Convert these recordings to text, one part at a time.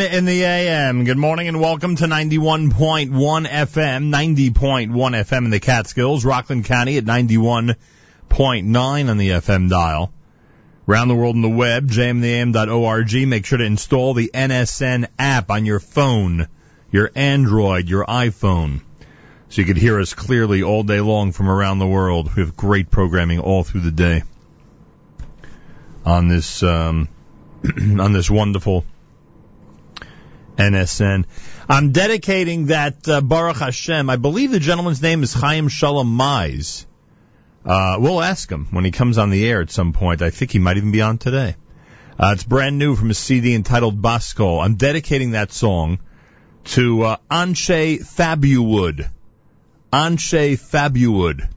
In the AM. Good morning and welcome to 91.1 FM, 90.1 FM in the Catskills, Rockland County at 91.9 on the FM dial. Around the world on the web, jmintheam.org. Make sure to install the NSN app on your phone, your Android, your iPhone, so you can hear us clearly all day long from around the world. We have great programming all through the day on this um, on this wonderful NSN. I'm dedicating that uh, Baruch Hashem. I believe the gentleman's name is Chaim Shalom Mize. Uh, we'll ask him when he comes on the air at some point. I think he might even be on today. Uh, it's brand new from a CD entitled Baskol. I'm dedicating that song to uh, Anshe Fabuwood. Anshe Fabuwood,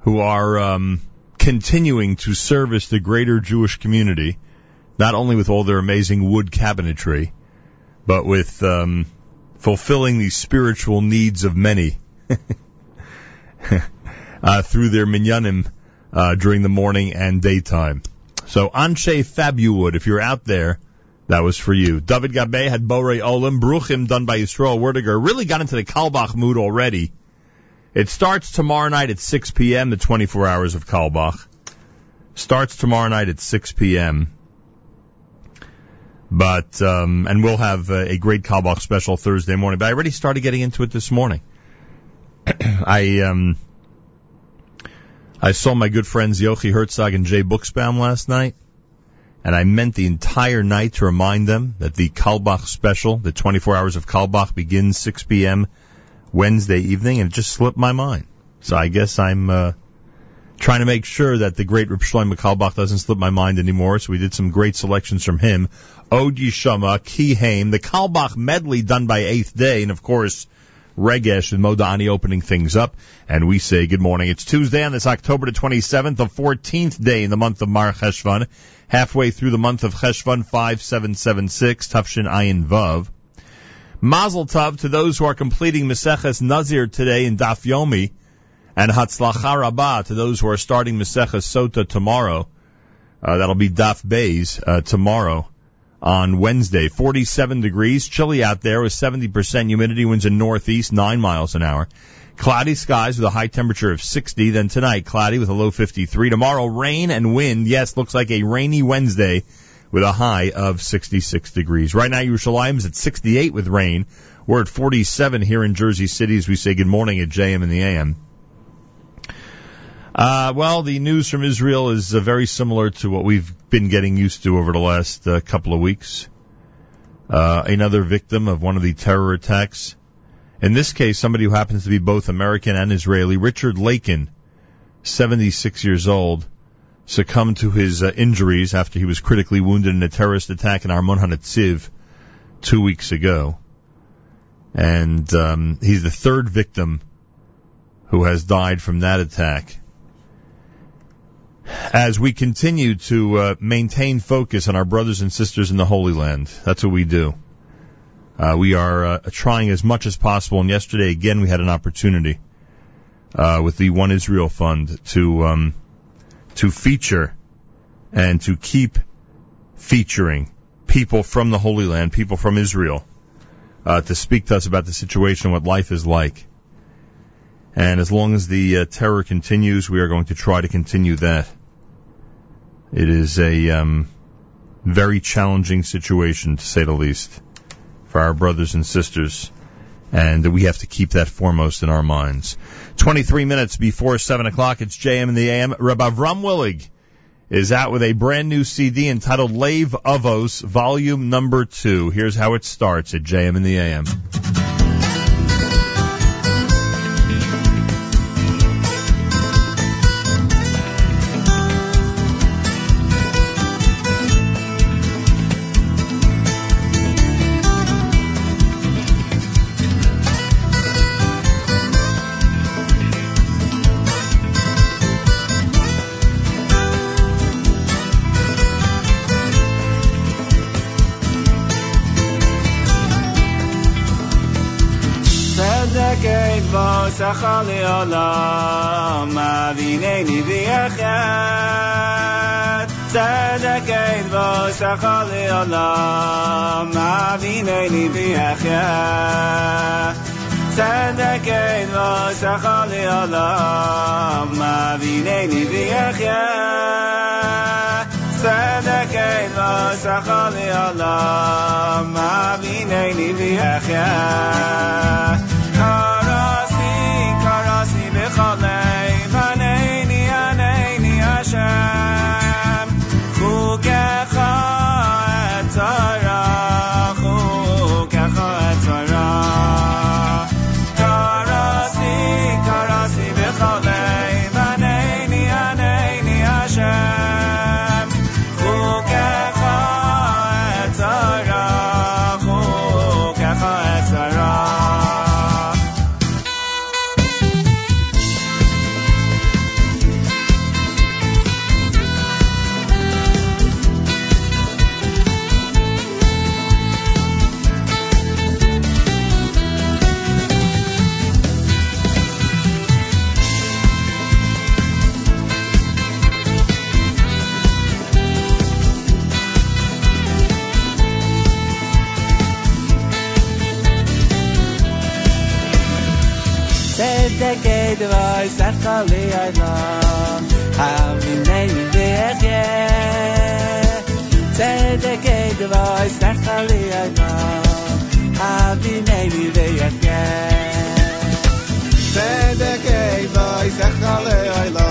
who are um, continuing to service the greater Jewish community, not only with all their amazing wood cabinetry, but with um, fulfilling the spiritual needs of many uh, through their minyanim uh, during the morning and daytime. So Anshe Fabuwood, if you're out there, that was for you. David Gabe had Borei Olim, Bruchim done by Yisrael Werdiger, really got into the Carlebach mood already. It starts tomorrow night at 6 p.m., the 24 hours of Carlebach. Starts tomorrow night at 6 p.m. But, um, and we'll have a great Carlebach special Thursday morning. But I already started getting into it this morning. I, um, I saw my good friends Yochi Herzog and Jay Buxbaum last night, and I meant the entire night to remind them that the Carlebach special, the 24 hours of Carlebach, begins 6 p.m. Wednesday evening, and it just slipped my mind. So I guess I'm uh, trying to make sure that the great Reb Shlomo Carlebach doesn't slip my mind anymore. So we did some great selections from him. Od Yishama, Kihaim, the Carlebach medley done by Eighth Day, and of course, Regesh and Modani opening things up. And we say good morning. It's Tuesday on this October the 27th, the 14th day in the month of Mar Cheshvan, halfway through the month of Cheshvan 5776, Tafshin Ayin Vav. Mazel Tov to those who are completing Meseches Nazir today in Daf Yomi, and Hatzlacha Rabbah to those who are starting Meseches Sota tomorrow. Uh, that'll be Daf Bays uh, tomorrow on Wednesday. 47 degrees, chilly out there with 70% humidity, winds in northeast, 9 miles an hour. Cloudy skies with a high temperature of 60. Then tonight, cloudy with a low 53. Tomorrow, rain and wind. Yes, looks like a rainy Wednesday with a high of 66 degrees. Right now, Yerushalayim is at 68 with rain. We're at 47 here in Jersey City as we say good morning at JM and the AM. Uh, well, the news from Israel is uh, very similar to what we've been getting used to over the last uh, couple of weeks. Uh, another victim of one of the terror attacks. In this case, somebody who happens to be both American and Israeli, Richard Lakin, 76 years old, succumbed to his uh, injuries after he was critically wounded in a terrorist attack in Armon HaNetziv two weeks ago. And um, he's the third victim who has died from that attack. As we continue to uh, maintain focus on our brothers and sisters in the Holy Land, that's what we do. Uh, we are uh, trying as much as possible, and yesterday again we had an opportunity uh, with the One Israel Fund to um, to feature and to keep featuring people from the Holy Land, people from Israel, uh, to speak to us about the situation, what life is like. And as long as the uh, terror continues, we are going to try to continue that. It is a um, very challenging situation, to say the least, for our brothers and sisters, and we have to keep that foremost in our minds. 23 minutes before 7 o'clock, it's JM in the AM. Rabbi Avram Willig is out with a brand new CD entitled Levavos, Volume Number 2. Here's how it starts at JM in the AM. אדבו שכה לעולם, אבינני ויחד. צדק אדבו שכה לעולם, אבינני ויחד. צדק אדבו שכה לעולם, אבינני ויחד. צדק אדבו שכה לעולם, אבינני ויחד. device, that's all I know. I'm in ABS, yeah. Dedicate device, that's all I know. I'm in ABS, yeah. Dedicate device, that's all I know.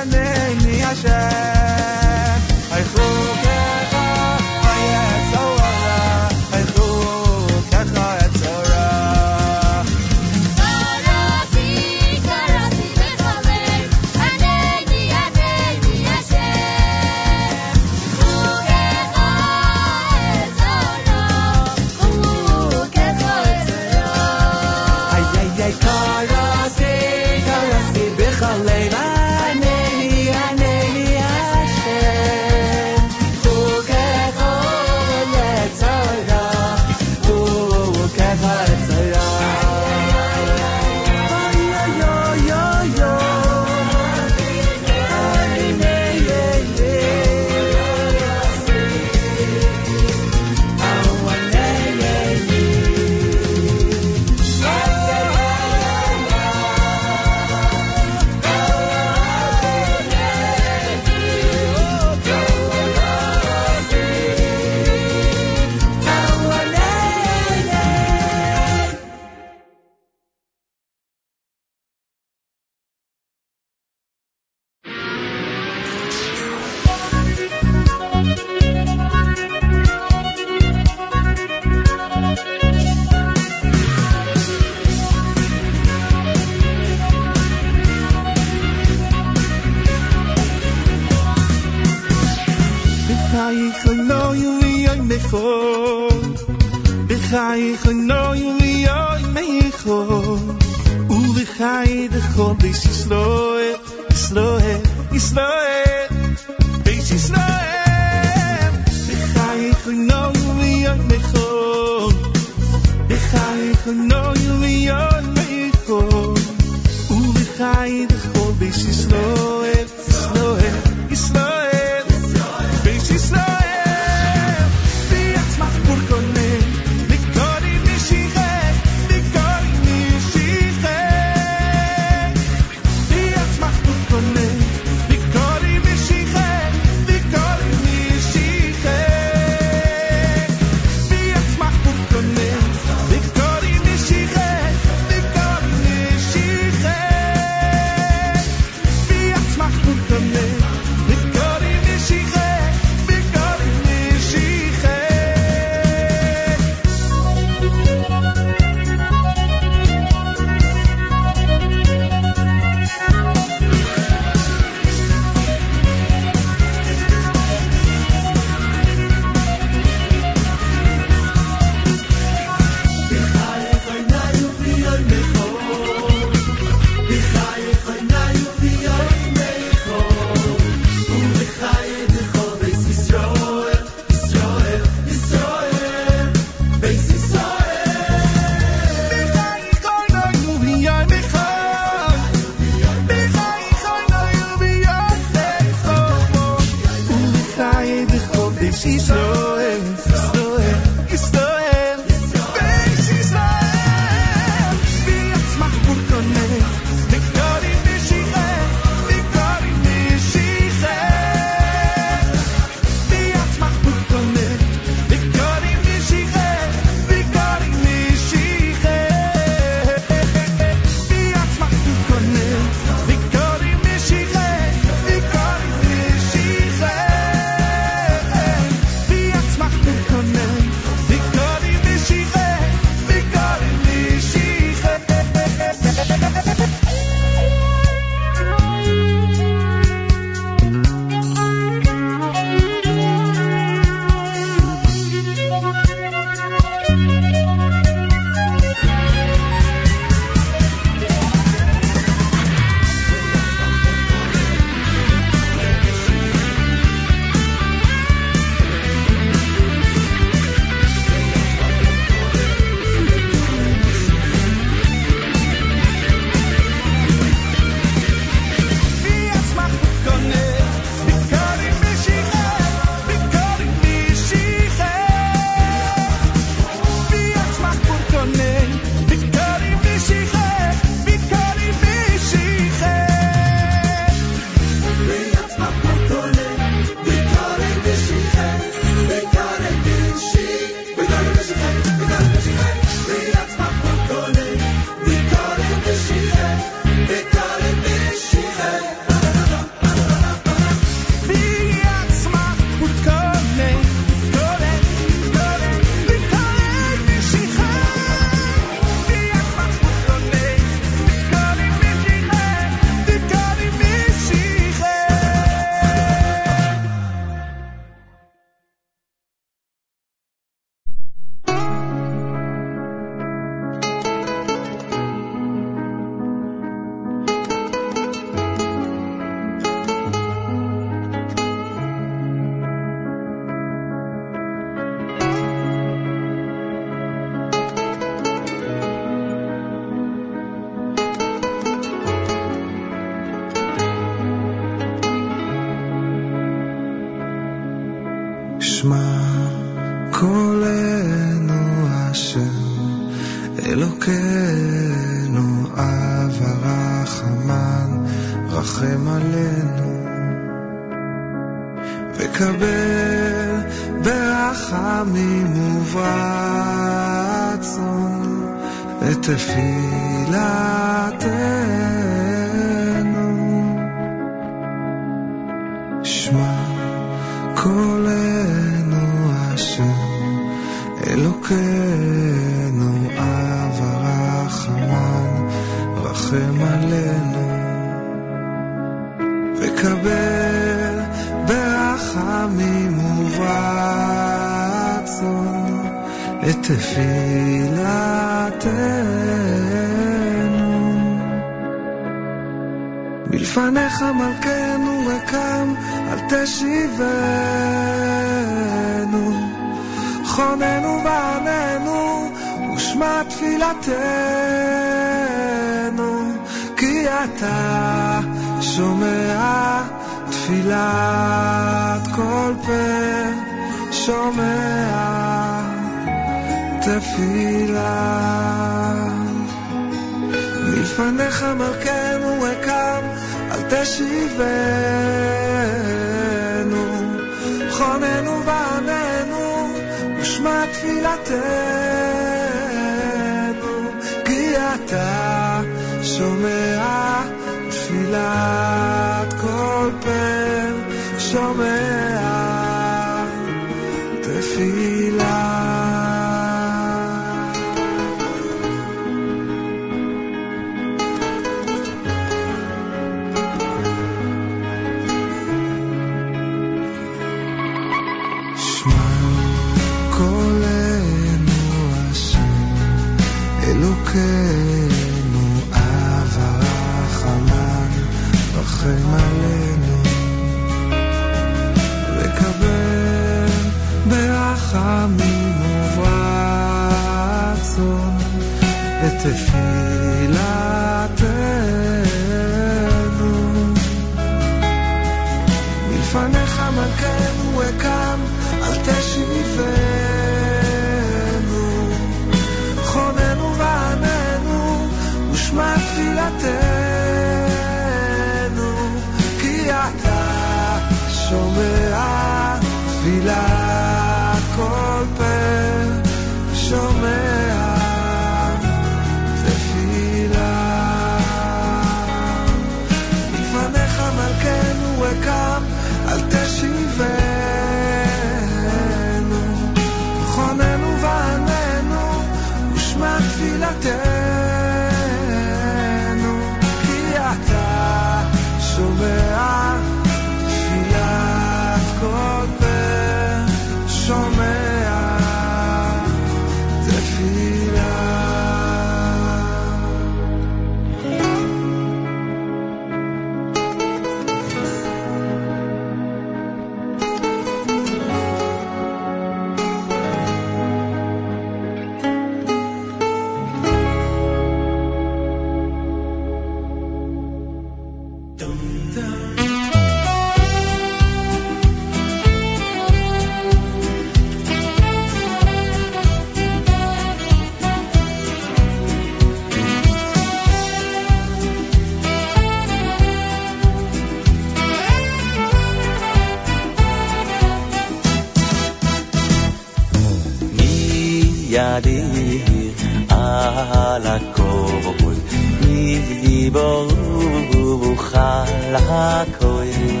عليه على كوبل ميلي بو خلا كويل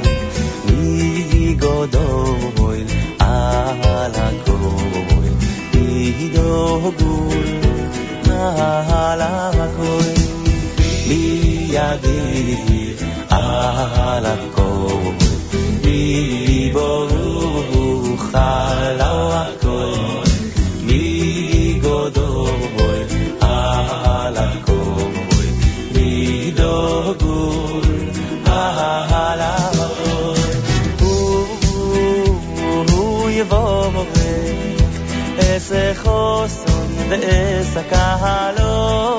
ميلي غدويل على كوبل ميدوغول على كويل ميادي على كوبل ميلي بو خلا كويل בחוסון ועסק הלא.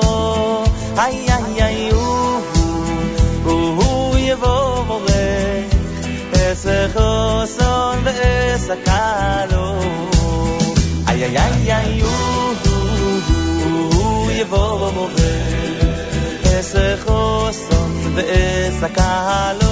איי איי איי הוא, הוא יבוא מורך, עסק חוסון ועסק הלא. איי איי איי איי הוא, יבוא מורך, עסק חוסון ועסק הלא.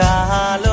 கால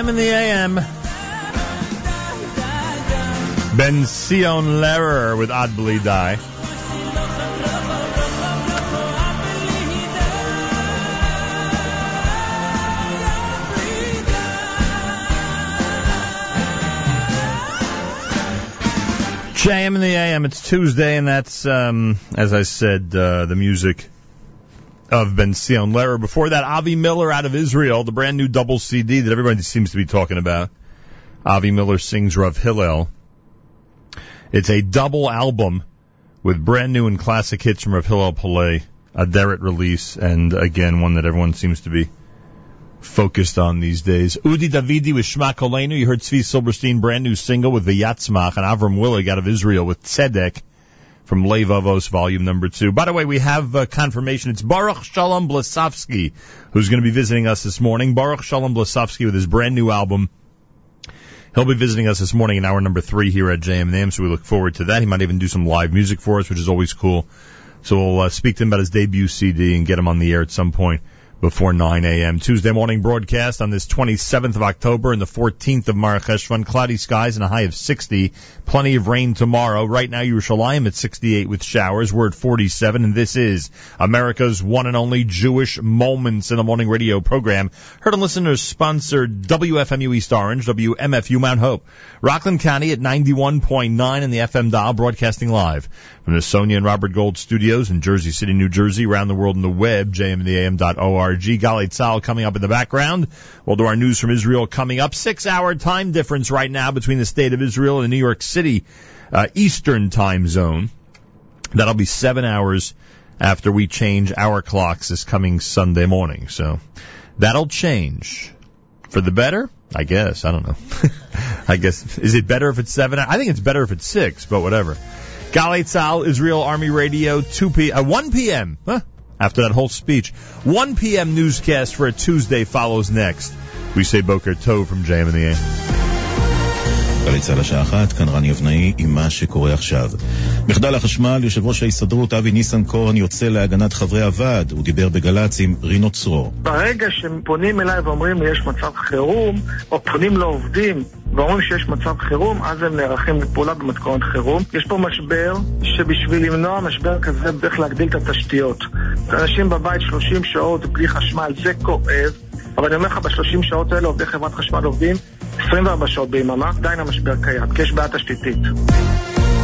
JM in the AM. Ben Sion Lehrer with Bli Die. JM in the AM. It's Tuesday, and that's, um, as I said, uh, the music of Ben Sion Lehrer. Before that, Avi Miller out of Israel, the brand new double CD that everybody seems to be talking about. Avi Miller sings Rav Hillel. It's a double album with brand new and classic hits from Rav Hillel Paley, Aderet release, and again, one that everyone seems to be focused on these days. Udi Davidi with Shma Kolenu. You heard Svi Silberstein, brand new single with V'yatzmach, and Avram Willig out of Israel with Tzedek from Levavos Volume Number Two. By the way, we have uh, confirmation. It's Boruch Sholom Blesofsky who's going to be visiting us this morning. Boruch Sholom Blesofsky with his brand new album. He'll be visiting us this morning in hour number three here at JMM, so we look forward to that. He might even do some live music for us, which is always cool. So we'll uh, speak to him about his debut CD and get him on the air at some point before 9 a.m. Tuesday morning broadcast on this 27th of October and the 14th of Mar Cheshvan. Cloudy skies and a high of 60. Plenty of rain tomorrow. Right now, Yerushalayim at 68 with showers. We're at 47, and this is America's one and only Jewish Moments in the Morning radio program. Heard on listeners sponsored WFMU East Orange, WMFU Mount Hope, Rockland County at 91.9 in the FM dial, broadcasting live from the Sonia and Robert Gold studios in Jersey City, New Jersey, around the world in the web, Galei Tzal coming up in the background. We'll do our news from Israel coming up. Six hour time difference right now between the state of Israel and the New York City uh, Eastern time zone. That'll be seven hours after we change our clocks this coming Sunday morning. So that'll change for the better. I guess. I don't know. I guess. Is it better if it's seven? I think it's better if it's six, but whatever. Galei Tzal, Israel Army Radio, 2 p. Uh, 1 p.m. Huh? After that whole speech, 1 p.m. newscast for a Tuesday follows next. We say Boker Tov from JM in the A. גלי צה"ל השעה אחת, כאן רני אבנאי עם מה שקורה עכשיו. מחדל החשמל, יושב ראש ההסתדרות אבי ניסנקורן יוצא להגנת חברי הוועד. הוא דיבר בגל"צ עם רינו צרור. ברגע שהם פונים אליי ואומרים לי יש מצב חירום, או פונים לעובדים ואומרים שיש מצב חירום, אז הם נערכים לפעולה במתכונת חירום. יש פה משבר שבשביל למנוע משבר כזה צריך להגדיל את התשתיות. אנשים בבית 30 שעות בלי חשמל, זה כואב. אבל אני אומר לך, ב-30 שעות האלה עובדי חברת חשמל עובדים 24 שעות ביממה, עדיין המשבר קיים, כי יש בעיה תשתיתית.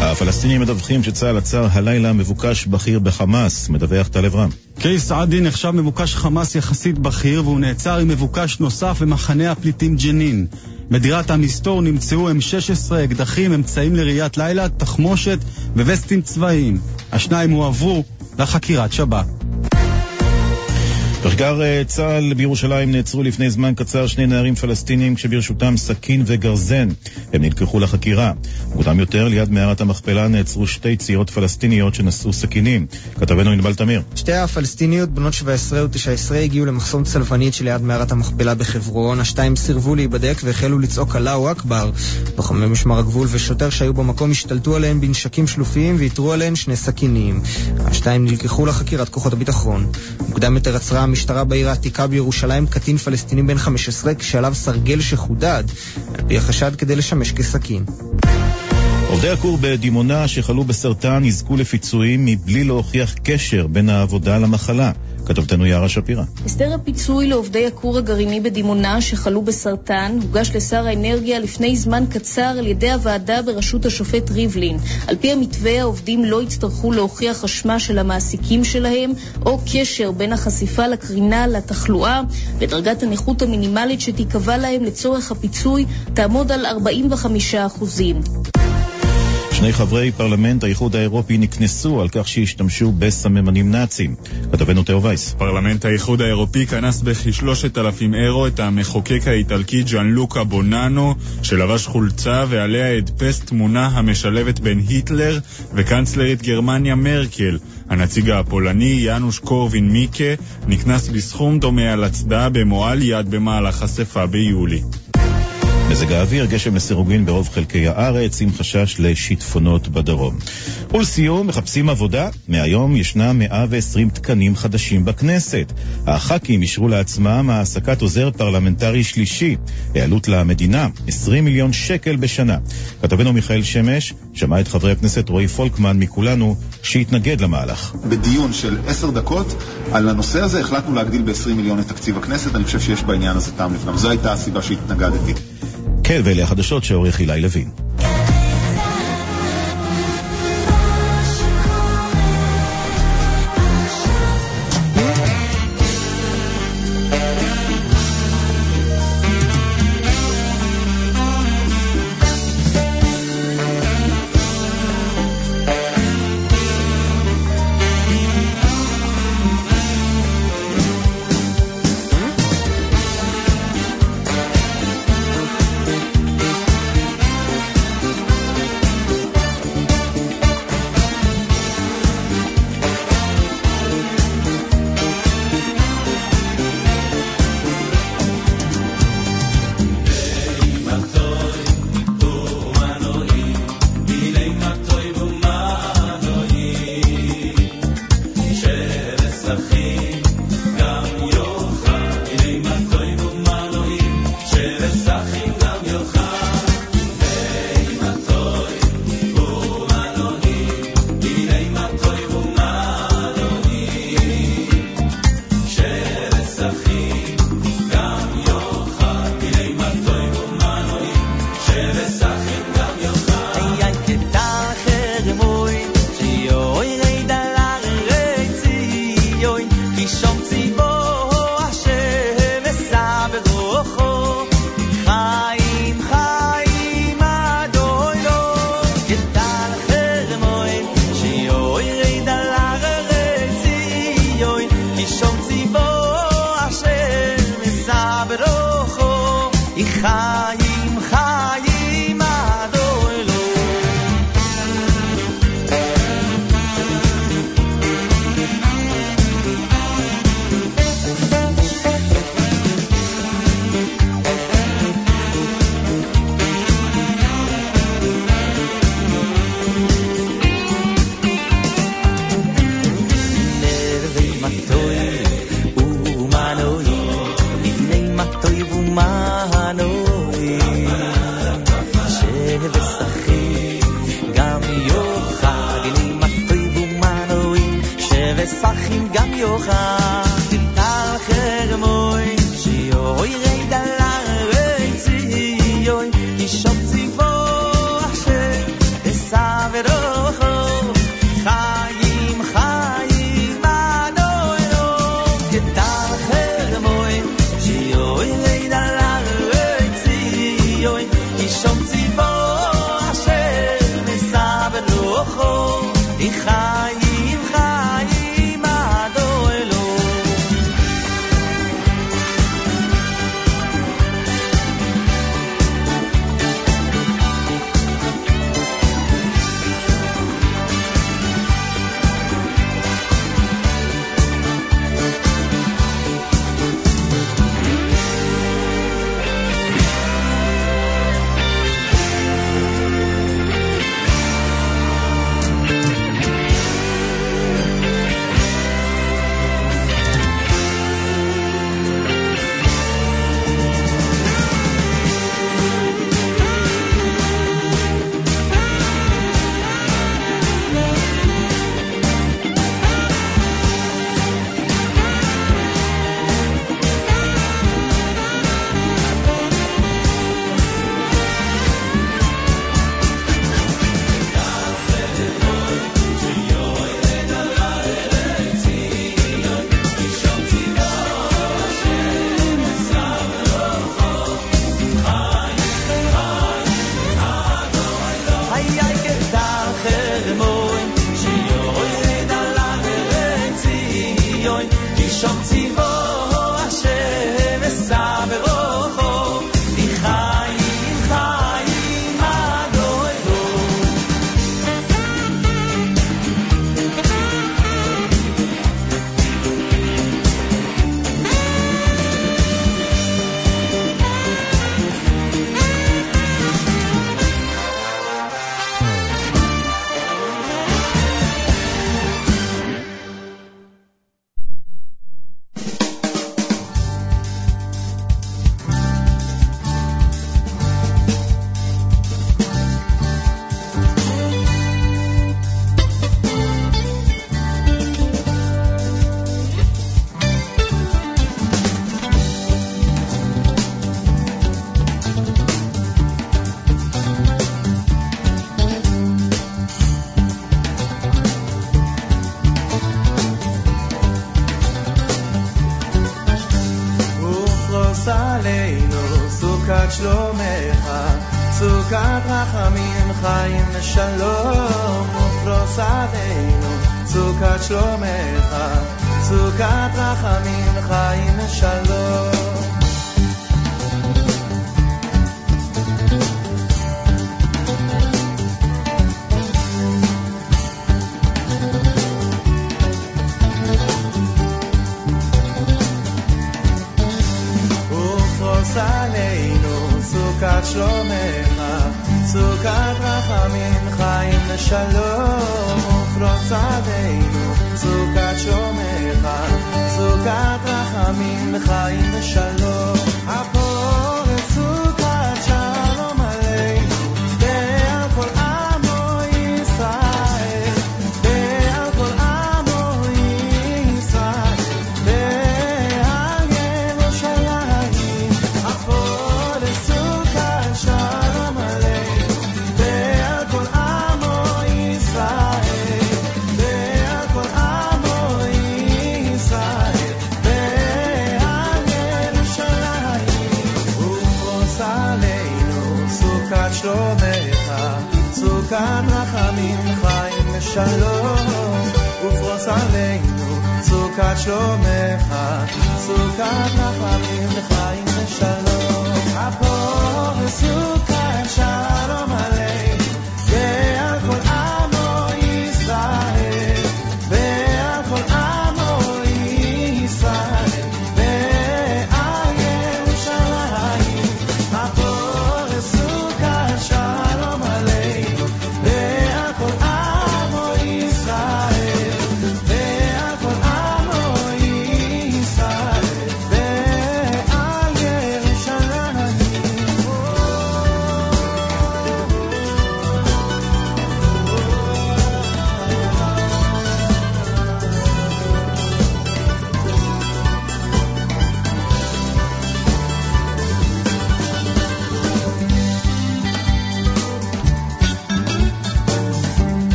הפלסטינים מדווחים שצה"ל עצר הלילה מבוקש בכיר בחמאס, מדווח טלב רם. קייס סעדי נחשב מבוקש חמאס יחסית בכיר והוא נעצר עם מבוקש נוסף במחנה הפליטים ג'נין. בדירת המסתור נמצאו M16, אקדחים, אמצעים לראיית לילה, תחמושת ווסטים צבאיים. השניים הועברו לחקירת שב"כ. בכיכר אה, צה"ל בירושלים נעצרו לפני זמן קצר שני נערים פלסטינים כשברשותם סכין וגרזן. הם נלקחו לחקירה. מוקדם יותר, ליד מערת המכפלה נעצרו שתי צעירות פלסטיניות שנשאו סכינים. כתבנו ענבל תמיר. שתי הפלסטיניות, בנות 17 ו-19, הגיעו למחסום צלבנית שליד מערת המכפלה בחברון. השתיים סירבו להיבדק והחלו לצעוק אללהו אכבר. לוחמי משמר הגבול ושוטר שהיו במקום השתלטו עליהם בנשקים שלופיים ואיתרו עליהן שני סכינים. השתיים נלקחו לחקירת כוחות הביטחון. מוקדם יותר עצרה המשטרה בעיר העתיקה בירושלים קטין פלסטיני בן 15 כשעליו סרגל שחודד, על פי החשד כדי לשמש כסכין. עובדי הכור בדימונה שחלו בסרטן יזכו לפיצויים מבלי להוכיח קשר בין העבודה למחלה. כתבתנו יערה שפירא. הסדר הפיצוי לעובדי הכור הגרעיני בדימונה שחלו בסרטן הוגש לשר האנרגיה לפני זמן קצר על ידי הוועדה בראשות השופט ריבלין. על פי המתווה העובדים לא יצטרכו להוכיח אשמה של המעסיקים שלהם או קשר בין החשיפה לקרינה לתחלואה ודרגת הנכות המינימלית שתיקבע להם לצורך הפיצוי תעמוד על 45 אחוזים. שני חברי פרלמנט האיחוד האירופי נקנסו על כך שהשתמשו בסממנים נאצים. כתבנו תאו וייס. פרלמנט האיחוד האירופי קנס בכ-3,000 אירו את המחוקק האיטלקי ג'אן לוקה בוננו, שלבש חולצה ועליה הדפס תמונה המשלבת בין היטלר וקנצלרית גרמניה מרקל. הנציג הפולני יאנוש קורווין מיקה נקנס בסכום דומה על הצדעה במועל יד במהלך אספה ביולי. מזג האוויר, גשם לסירוגין ברוב חלקי הארץ, עם חשש לשיטפונות בדרום. ולסיום, מחפשים עבודה? מהיום ישנם 120 תקנים חדשים בכנסת. הח"כים אישרו לעצמם העסקת עוזר פרלמנטרי שלישי. העלות למדינה, 20 מיליון שקל בשנה. כתבנו מיכאל שמש שמע את חבר הכנסת רועי פולקמן מכולנו, שהתנגד למהלך. בדיון של עשר דקות על הנושא הזה החלטנו להגדיל ב-20 מיליון את תקציב הכנסת, אני חושב שיש בעניין הזה טעם לפגם. זו הייתה הסיבה שהתנגדתי. כן, ואלה החדשות שעורך אילי לוין.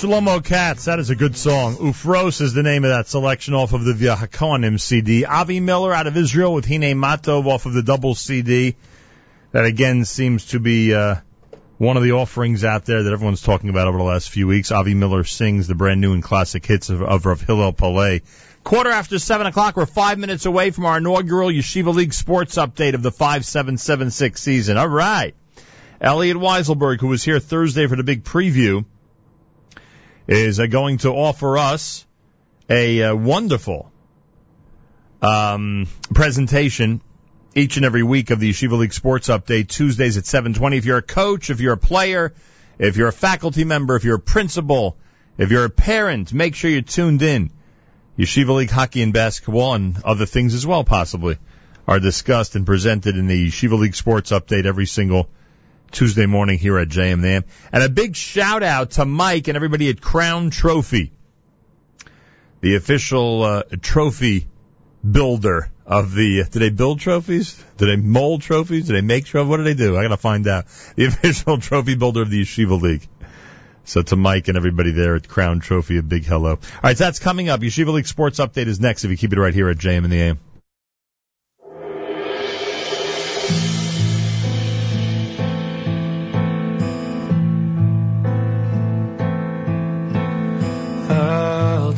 Shlomo Katz. That is a good song. Ufros is the name of that selection off of the V'Hakonim CD. Avi Miller out of Israel with Hine Matov off of the double CD. That again seems to be uh, one of the offerings out there that everyone's talking about over the last few weeks. Avi Miller sings the brand new and classic hits of, of Rav Hillel Palais. Quarter after seven o'clock, we're five minutes away from our inaugural Yeshiva League sports update of the 5776 season. All right. Elliot Weiselberg, who was here Thursday for the big preview, is uh, going to offer us a uh, wonderful um, presentation each and every week of the Yeshiva League Sports Update, Tuesdays at 720. If you're a coach, if you're a player, if you're a faculty member, if you're a principal, if you're a parent, make sure you're tuned in. Yeshiva League hockey and basketball and other things as well possibly are discussed and presented in the Yeshiva League Sports Update every single Tuesday morning here at JMNAM. And a big shout out to Mike and everybody at Crown Trophy, the official uh, trophy builder of the. Do they build trophies? Do they mold trophies? Do they make trophies? What do they do? I gotta find out. The official trophy builder of the Yeshiva League. So to Mike and everybody there at Crown Trophy, a big hello. All right, so that's coming up. Yeshiva League Sports Update is next if you keep it right here at JM in the AM.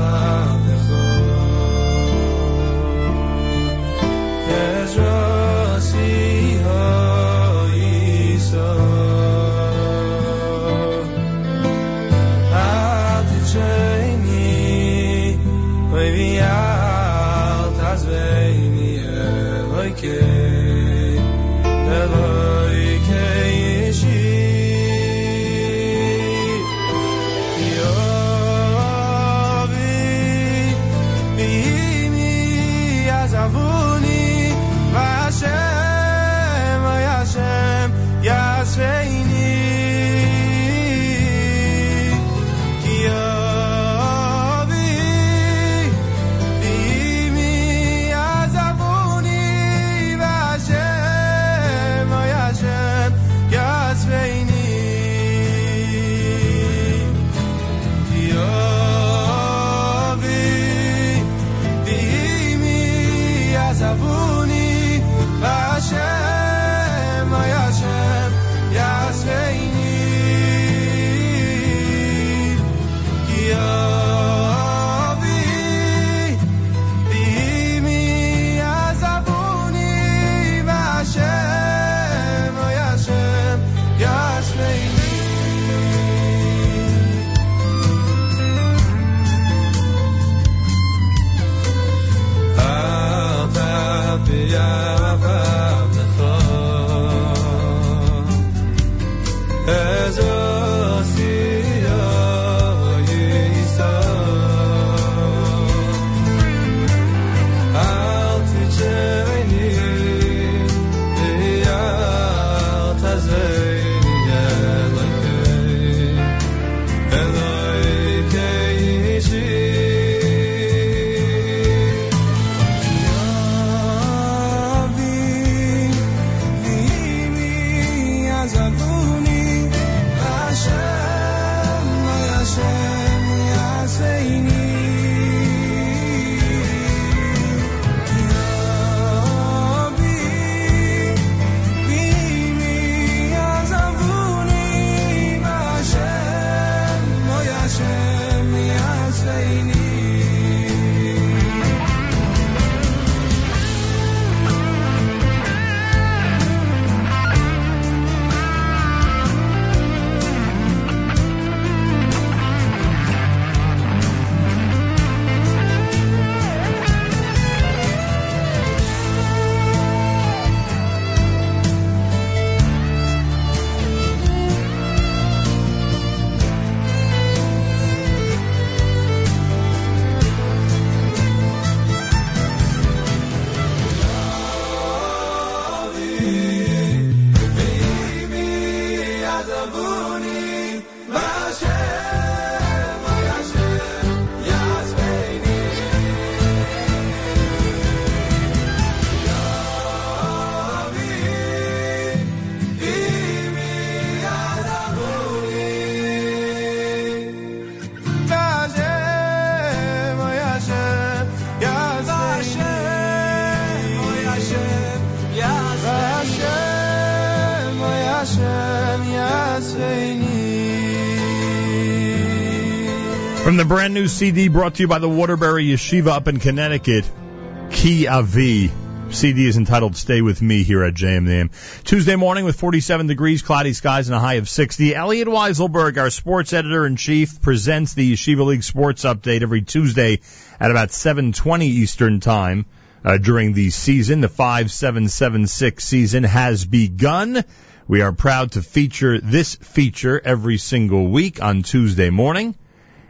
Okay. Brand new CD brought to you by the Waterbury Yeshiva up in Connecticut, Ki Avi. CD is entitled Stay With Me here at JMNAM. Tuesday morning with 47 degrees, cloudy skies, and a high of 60. Elliot Weiselberg, our sports editor in chief, presents the Yeshiva League Sports Update every Tuesday at about 7.20 Eastern Time. Uh, during the season, the 5776 season has begun. We are proud to feature this feature every single week on Tuesday morning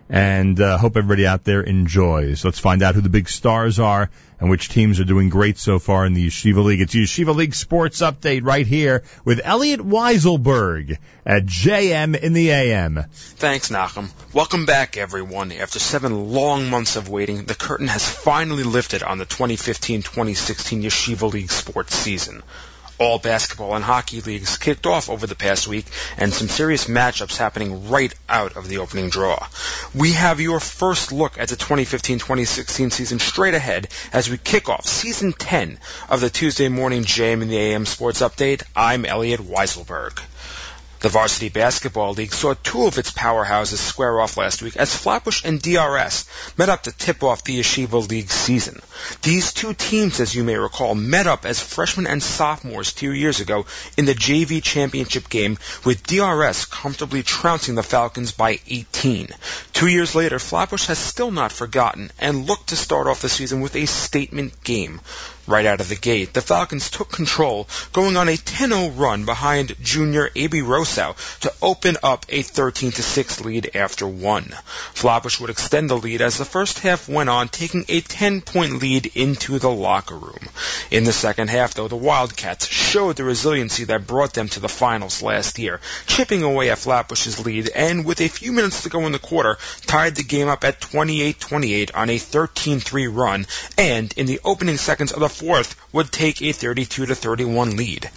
and uh, hope everybody out there enjoys. Let's find out who the big stars are and which teams are doing great so far in the Yeshiva League. It's Yeshiva League Sports Update right here with Elliot Weiselberg at JM in the AM. Thanks, Nachum. Welcome back, everyone. After seven long months of waiting, the curtain has finally lifted on the 2015-2016 Yeshiva League sports season. All basketball and hockey leagues kicked off over the past week, and some serious matchups happening right out of the opening draw. We have your first look at the 2015-2016 season straight ahead as we kick off season 10 of the Tuesday morning JM in the AM Sports Update. I'm Elliot Weiselberg. The Varsity Basketball League saw two of its powerhouses square off last week as Flatbush and DRS met up to tip off the Yeshiva League season. These two teams, as you may recall, met up as freshmen and sophomores two years ago in the JV championship game with DRS comfortably trouncing the Falcons by 18. Two years later, Flatbush has still not forgotten and looked to start off the season with a statement game. Right out of the gate, the Falcons took control, going on a 10-0 run behind junior A.B. Rosau to open up a 13-6 lead after one. Flatbush would extend the lead as the first half went on, taking a 10-point lead into the locker room. In the second half, though, the Wildcats showed the resiliency that brought them to the finals last year, chipping away at Flatbush's lead, and with a few minutes to go in the quarter, tied the game up at 28-28 on a 13-3 run, and in the opening seconds of the fourth would take a 32-31 lead.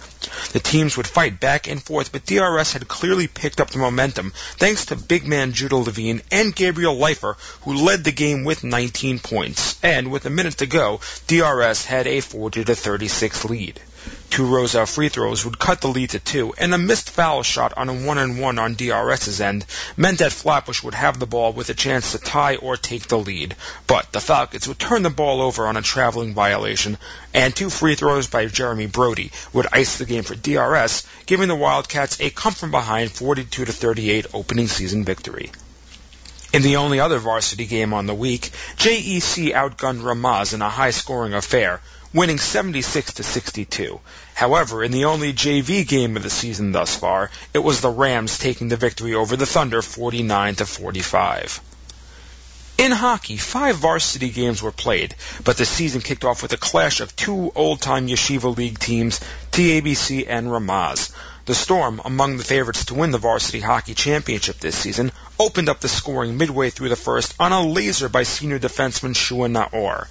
The teams would fight back and forth, but DRS had clearly picked up the momentum thanks to big man Judah Levine and Gabriel Leifer, who led the game with 19 points. And with a minute to go, DRS had a 40 to 36 lead. Two Rosa free throws would cut the lead to two, and a missed foul shot on a one-and-one on DRS's end meant that Flatbush would have the ball with a chance to tie or take the lead. But the Falcons would turn the ball over on a traveling violation, and two free throws by Jeremy Brody would ice the game for DRS, giving the Wildcats a come from behind 42 to 38 opening season victory. In the only other varsity game on the week, JEC outgunned Ramaz in a high-scoring affair, winning 76 to 62. However, in the only JV game of the season thus far, it was the Rams taking the victory over the Thunder 49 to 45. In hockey, five varsity games were played, but the season kicked off with a clash of two old-time Yeshiva League teams, TABC and Ramaz. The Storm, among the favorites to win the varsity hockey championship this season, opened up the scoring midway through the first on a laser by senior defenseman Shua Naor.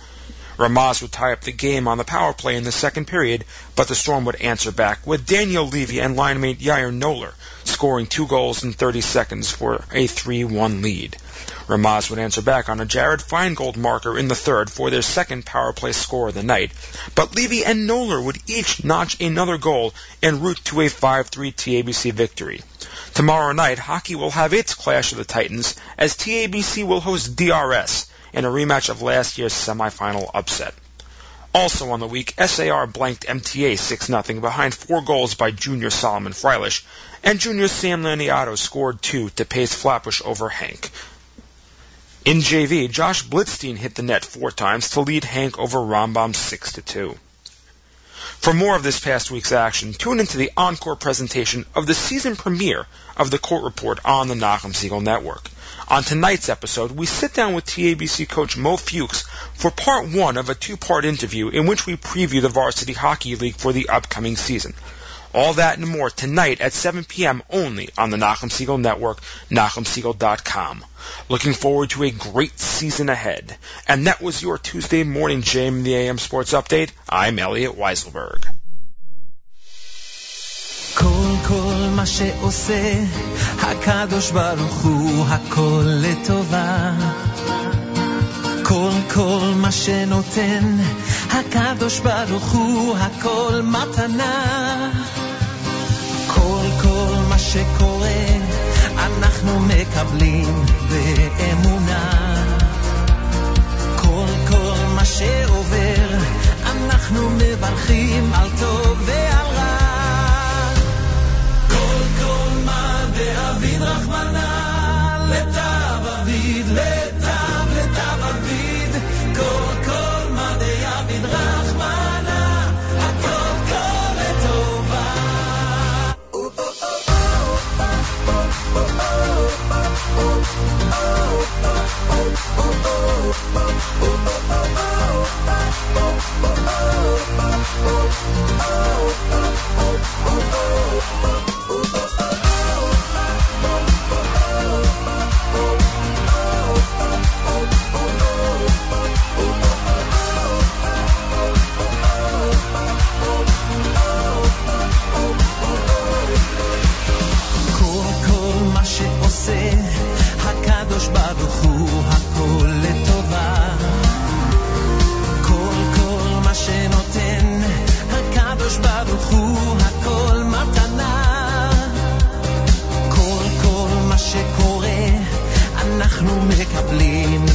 Ramaz would tie up the game on the power play in the second period, but the Storm would answer back with Daniel Levy and linemate Yair Noller scoring two goals in 30 seconds for a 3-1 lead. Ramaz would answer back on a Jared Feingold marker in the third for their second power play score of the night, but Levy and Noller would each notch another goal en route to a 5-3 TABC victory. Tomorrow night, hockey will have its clash of the Titans as TABC will host DRS in a rematch of last year's semifinal upset. Also on the week, SAR blanked MTA 6-0 behind four goals by junior Solomon Freilish, and junior Sam Laniato scored two to pace Flatbush over HANC. In JV, Josh Blitzstein hit the net four times to lead HANC over Rambam 6-2. For more of this past week's action, tune into the encore presentation of the season premiere of the Court Report on the Nachum Siegel Network. On tonight's episode, we sit down with TABC coach Mo Fuchs for part one of a two-part interview in which we preview the Varsity Hockey League for the upcoming season. All that and more tonight at 7 p.m. only on the Nachum Siegel Network, NachumSiegel.com. Looking forward to a great season ahead. And that was your Tuesday morning Jam the AM Sports Update. I'm Elliot Weiselberg. Cold, cold. מה שעושה. הקדוש ברוך הוא הכל לטובה. כל כל מה שנותן. הקדוש ברוך הוא הכל מתנה. כל כל מה שקורה אנחנו מקבלים באמונה. כל כל מה שעובר אנחנו מברכים על טוב ועל É dos bados. אנחנו מקבלים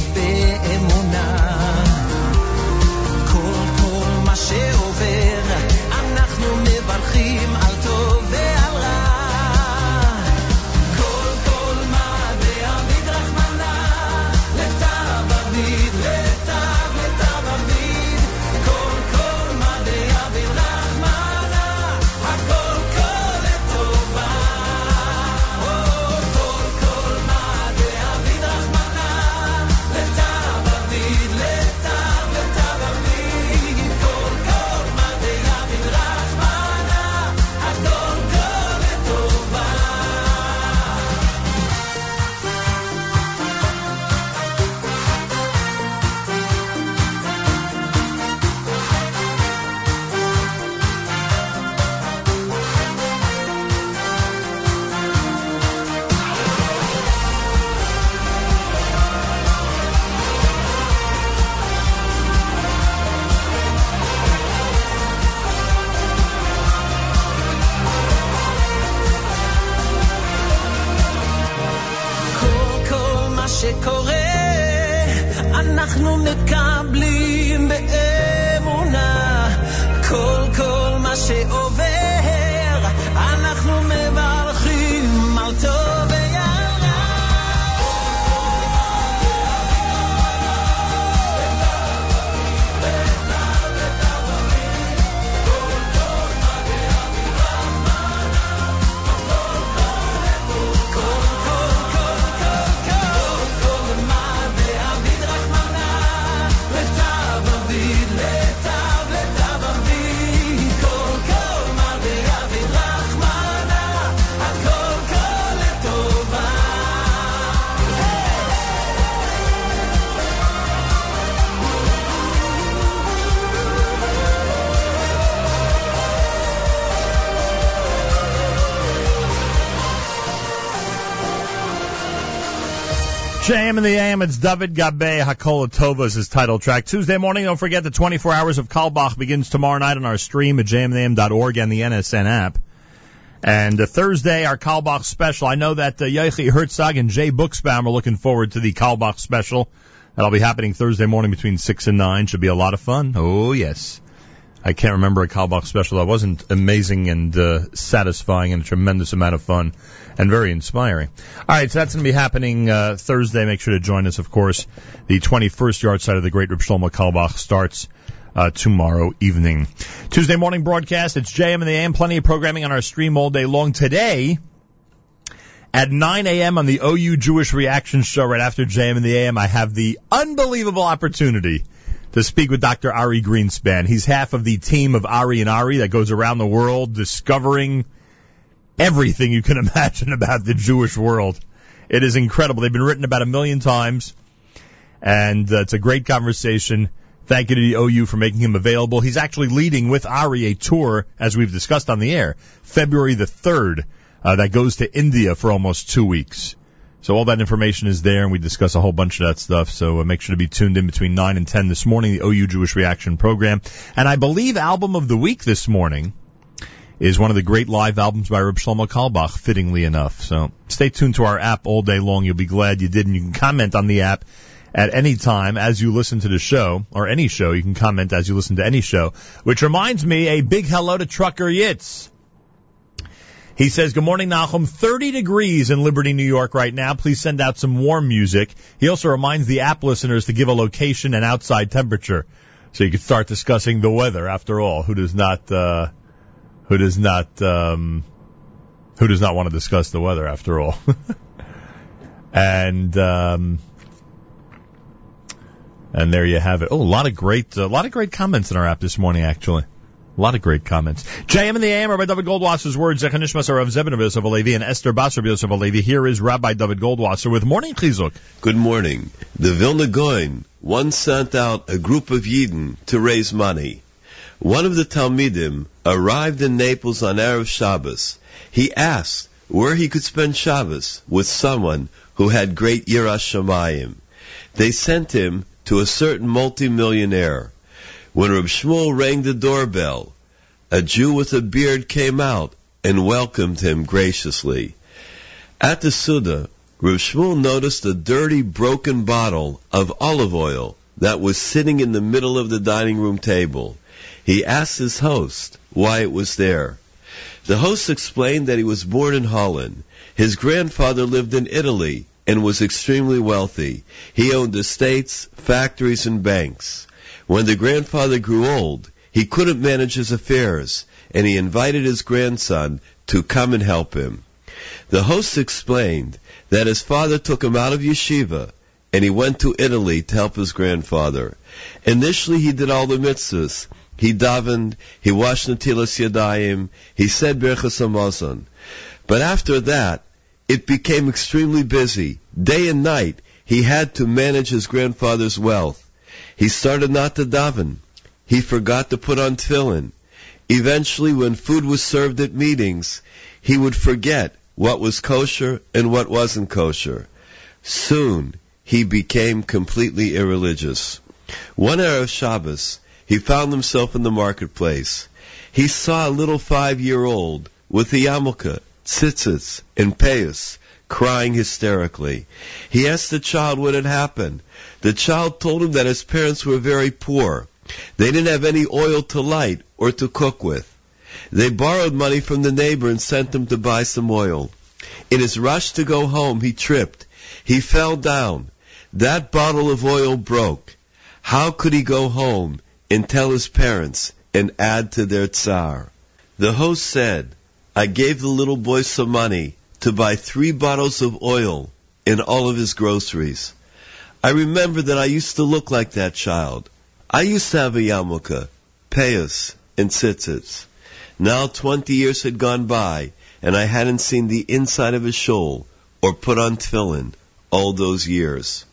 JM in the AM, it's David Gabay Hakol Letova is his title track. Tuesday morning, don't forget the 24 hours of Carlebach begins tomorrow night on our stream at jmintheam.org and the NSN app. And uh, Thursday, our Carlebach special. I know that uh, Herzog and Jay Buxbaum are looking forward to the Carlebach special. That'll be happening Thursday morning between 6 and 9. Should be a lot of fun. Oh, yes. I can't remember a Carlebach special that wasn't amazing and uh, satisfying and a tremendous amount of fun and very inspiring. All right, so that's going to be happening uh, Thursday. Make sure to join us, of course. The 21st yahrzeit of the great Reb Shlomo Carlebach starts uh, tomorrow evening. Tuesday morning broadcast. It's JM and the AM. Plenty of programming on our stream all day long. Today, at 9 a.m. on the OU Jewish Reaction Show right after JM and the AM, I have the unbelievable opportunity to speak with Dr. Ari Greenspan. He's half of the team of Ari and Ari that goes around the world discovering everything you can imagine about the Jewish world. It is incredible. They've been written about a million times, and uh, it's a great conversation. Thank you to the OU for making him available. He's actually leading with Ari a tour, as we've discussed on the air, February the 3rd, uh, that goes to India for almost two weeks. So all that information is there, and we discuss a whole bunch of that stuff. So uh, make sure to be tuned in between 9 and 10 this morning, the OU Jewish Reaction program. And I believe album of the week this morning is one of the great live albums by Reb Shlomo Carlebach, fittingly enough. So stay tuned to our app all day long. You'll be glad you did, and you can comment on the app at any time as you listen to the show, or any show. You can comment as you listen to any show. Which reminds me, a big hello to Trucker Yitz. He says, Good morning, Nahum. 30 degrees in Liberty, New York right now. Please send out some warm music. He also reminds the app listeners to give a location and outside temperature. So you can start discussing the weather after all. Who does not, uh, who does not, um, who does not want to discuss the weather after all? and, um, and there you have it. Oh, a lot of great, a lot of great comments in our app this morning, actually. A lot of great comments. JM in the AM, Rabbi Dovid Goldwasser's words, Zechanishmas of Zebin of Alevi and Esther Basar of Alevi. Here is Rabbi Dovid Goldwasser with Morning Chizuk. Good morning. The Vilna Gaon once sent out a group of Yidden to raise money. One of the Talmidim arrived in Naples on Erev Shabbos. He asked where he could spend Shabbos with someone who had great Yiras Shamayim. They sent him to a certain multimillionaire. When Reb Shmuel rang the doorbell, a Jew with a beard came out and welcomed him graciously. At the Suda, Reb Shmuel noticed a dirty, broken bottle of olive oil that was sitting in the middle of the dining room table. He asked his host why it was there. The host explained that he was born in Holland. His grandfather lived in Italy and was extremely wealthy. He owned estates, factories, and banks. When the grandfather grew old, he couldn't manage his affairs, and he invited his grandson to come and help him. The host explained that his father took him out of yeshiva, and he went to Italy to help his grandfather. Initially, he did all the mitzvahs. He davened, he washed Natilas Yadayim, he said Berchas Hamazon. But after that, it became extremely busy. Day and night, he had to manage his grandfather's wealth. He started not to daven. He forgot to put on tefillin. Eventually, when food was served at meetings, he would forget what was kosher and what wasn't kosher. Soon, he became completely irreligious. One Erev Shabbos, he found himself in the marketplace. He saw a little five-year-old with a yarmulke, tzitzits, and payas, crying hysterically. He asked the child what had happened. The child told him that his parents were very poor. They didn't have any oil to light or to cook with. They borrowed money from the neighbor and sent him to buy some oil. In his rush to go home, he tripped. He fell down. That bottle of oil broke. How could he go home and tell his parents and add to their tsar? The host said, I gave the little boy some money to buy three bottles of oil and all of his groceries. I remember that I used to look like that child. I used to have a yarmulke, payas, and tzitzits. Now twenty years had gone by, and I hadn't seen the inside of a shul or put on tefillin all those years.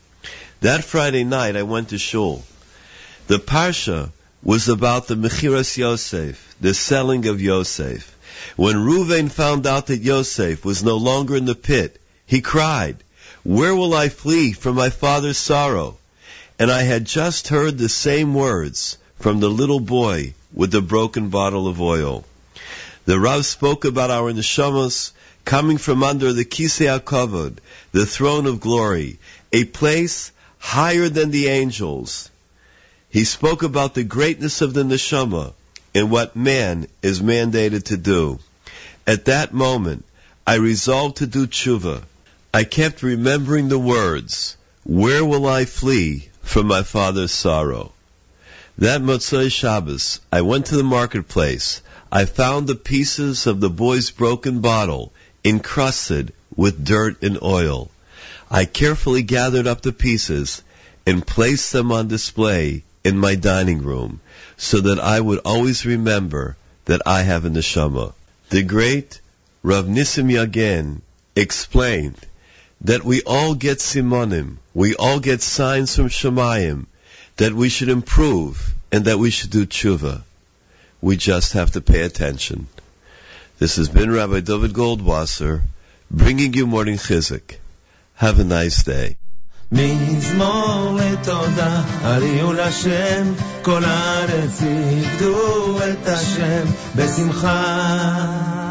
That Friday night I went to shul. The parsha was about the Mechiras Yosef, the selling of Yosef. When Ruvain found out that Yosef was no longer in the pit, he cried, Where will I flee from my father's sorrow? And I had just heard the same words from the little boy with the broken bottle of oil. The Rav spoke about our neshamas coming from under the Kisei HaKavod, the throne of glory, a place higher than the angels. He spoke about the greatness of the neshama and what man is mandated to do. At that moment, I resolved to do tshuva. I kept remembering the words, Where will I flee from my father's sorrow? That Motzei Shabbos, I went to the marketplace. I found the pieces of the boy's broken bottle encrusted with dirt and oil. I carefully gathered up the pieces and placed them on display in my dining room so that I would always remember that I have a neshama. The great Rav Nissim Yagen explained that we all get simonim, we all get signs from Shemayim, that we should improve and that we should do tshuva. We just have to pay attention. This has been Rabbi Dovid Goldwasser bringing you morning chizuk. Have a nice day. מזמור לתודה, הריעו לשם, כל הארץ יגדו את השם בשמחה.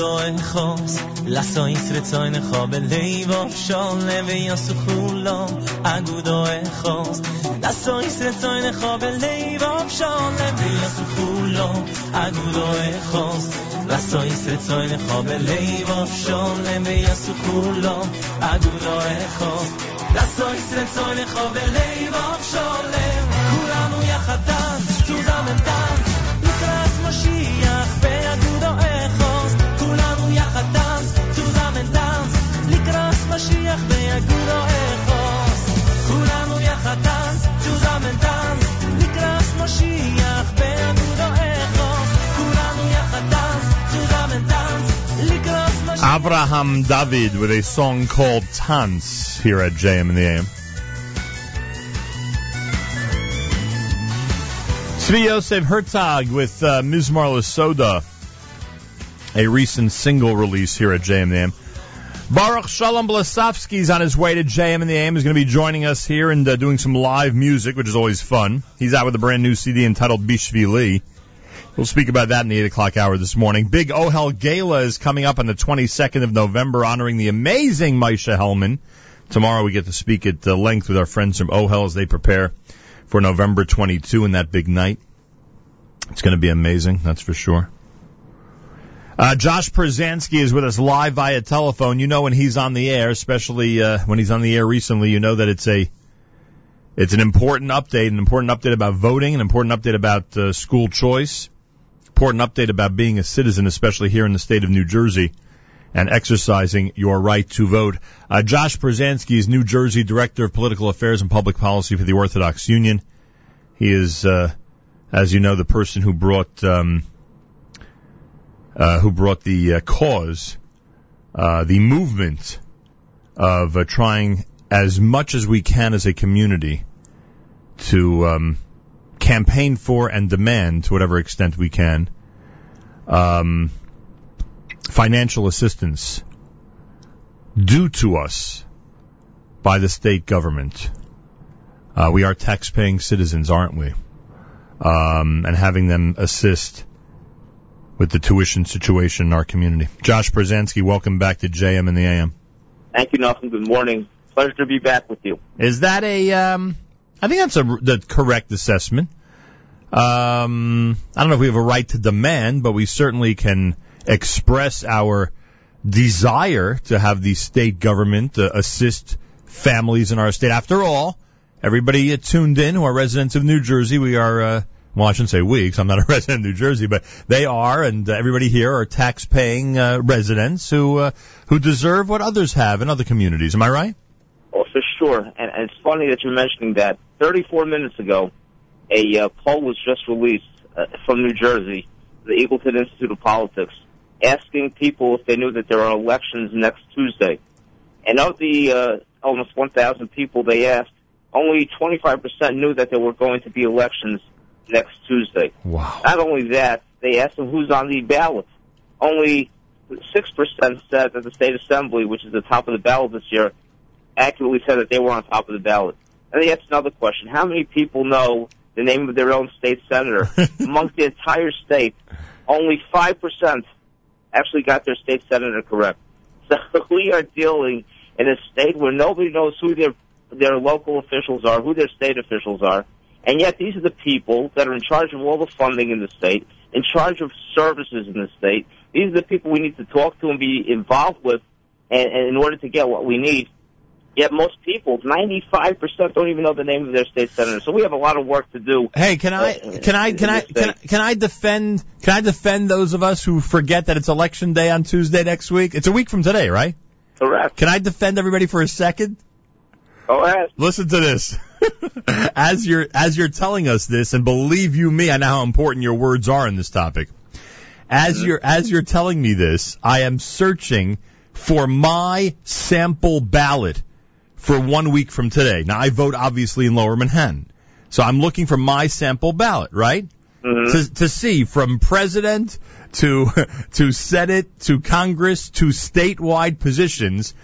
خدا خاص لسا ایسرتاین خواب لیوا شال نوی یا سخولا اگو اگودا خاص. لسا ایسرتاین خواب لیوا شال نوی یا سخولا اگو اگودا خاص. لسا ایسرتاین خواب لیوا شال نوی یا سخولا اگو اگودا خاص. لسا ایسرتاین خواب لیوا شال לקראת משיח באגודו אחד כולנו יחד דאנס zusammen דאנס לקראת משיח באגודו אחד כולנו יחד דאנס zusammen דאנס לקראת משיח Avraham David with a song called Tanz here at JM in the AM. Tzvi Yosef Herzog with uh, Mizmar Lasoda, a recent single release here at JM in the AM. Boruch Sholom Blesofsky is on his way to JM in the AM. He's going to be joining us here and uh, doing some live music, which is always fun. He's out with a brand new CD entitled Bishvili. We'll speak about that in the 8 o'clock hour this morning. Big Ohel Gala is coming up on the 22nd of November, honoring the amazing Maisha Hellman. Tomorrow we get to speak at uh, length with our friends from Ohel as they prepare for November 22 and that big night. It's going to be amazing, that's for sure. Uh, Josh Pruzansky is with us live via telephone. You know when he's on the air, especially uh, when he's on the air recently, you know that it's a it's an important update, an important update about voting, an important update about uh, school choice, important update about being a citizen, especially here in the state of New Jersey, and exercising your right to vote. Uh, Josh Pruzansky is New Jersey Director of Political Affairs and Public Policy for the Orthodox Union. He is, uh, as you know, the person who brought um, who brought the uh, cause, uh, the movement of uh, trying as much as we can as a community to um, campaign for and demand, to whatever extent we can, um, financial assistance due to us by the state government. Uh, we are tax-paying citizens, aren't we? Um, and having them assist with the tuition situation in our community. Josh Pruzansky, welcome back to JM in the AM. Thank you, Nelson. Good morning. Pleasure to be back with you. Is that a? Um, I think that's a the correct assessment. Um, I don't know if we have a right to demand, but we certainly can express our desire to have the state government uh, assist families in our state. After all, everybody tuned in who are residents of New Jersey, we are. Uh, well, I shouldn't say we, because I'm not a resident of New Jersey, but they are, and uh, everybody here are tax-paying uh, residents who uh, who deserve what others have in other communities. Am I right? Oh, for sure. And, and it's funny that you're mentioning that. 34 minutes ago, a uh, poll was just released uh, from New Jersey, the Eagleton Institute of Politics, asking people if they knew that there are elections next Tuesday. And of the uh, almost 1,000 people they asked, only 25% knew that there were going to be elections next Tuesday. Wow. Not only that, they asked them who's on the ballot. Only 6% said that the state assembly, which is the top of the ballot this year, accurately said that they were on top of the ballot. And they asked another question. How many people know the name of their own state senator? Amongst the entire state, only 5% actually got their state senator correct. So we are dealing in a state where nobody knows who their, their local officials are, who their state officials are. And yet these are the people that are in charge of all the funding in the state, in charge of services in the state. These are the people we need to talk to and be involved with and, and in order to get what we need. Yet most people, 95% don't even know the name of their state senator. So we have a lot of work to do. Hey, can I can I can I can, I- can I defend can I defend those of us who forget that it's election day on Tuesday next week? It's a week from today, right? Correct. Can I defend everybody for a second? Go ahead. Listen to this. as you're as you're telling us this, and believe you me, I know how important your words are in this topic. As uh-huh. you're as you're telling me this, I am searching for my sample ballot for one week from today. Now I vote obviously in Lower Manhattan, so I'm looking for my sample ballot, right? Uh-huh. To, to see from president to to Senate to Congress to statewide positions,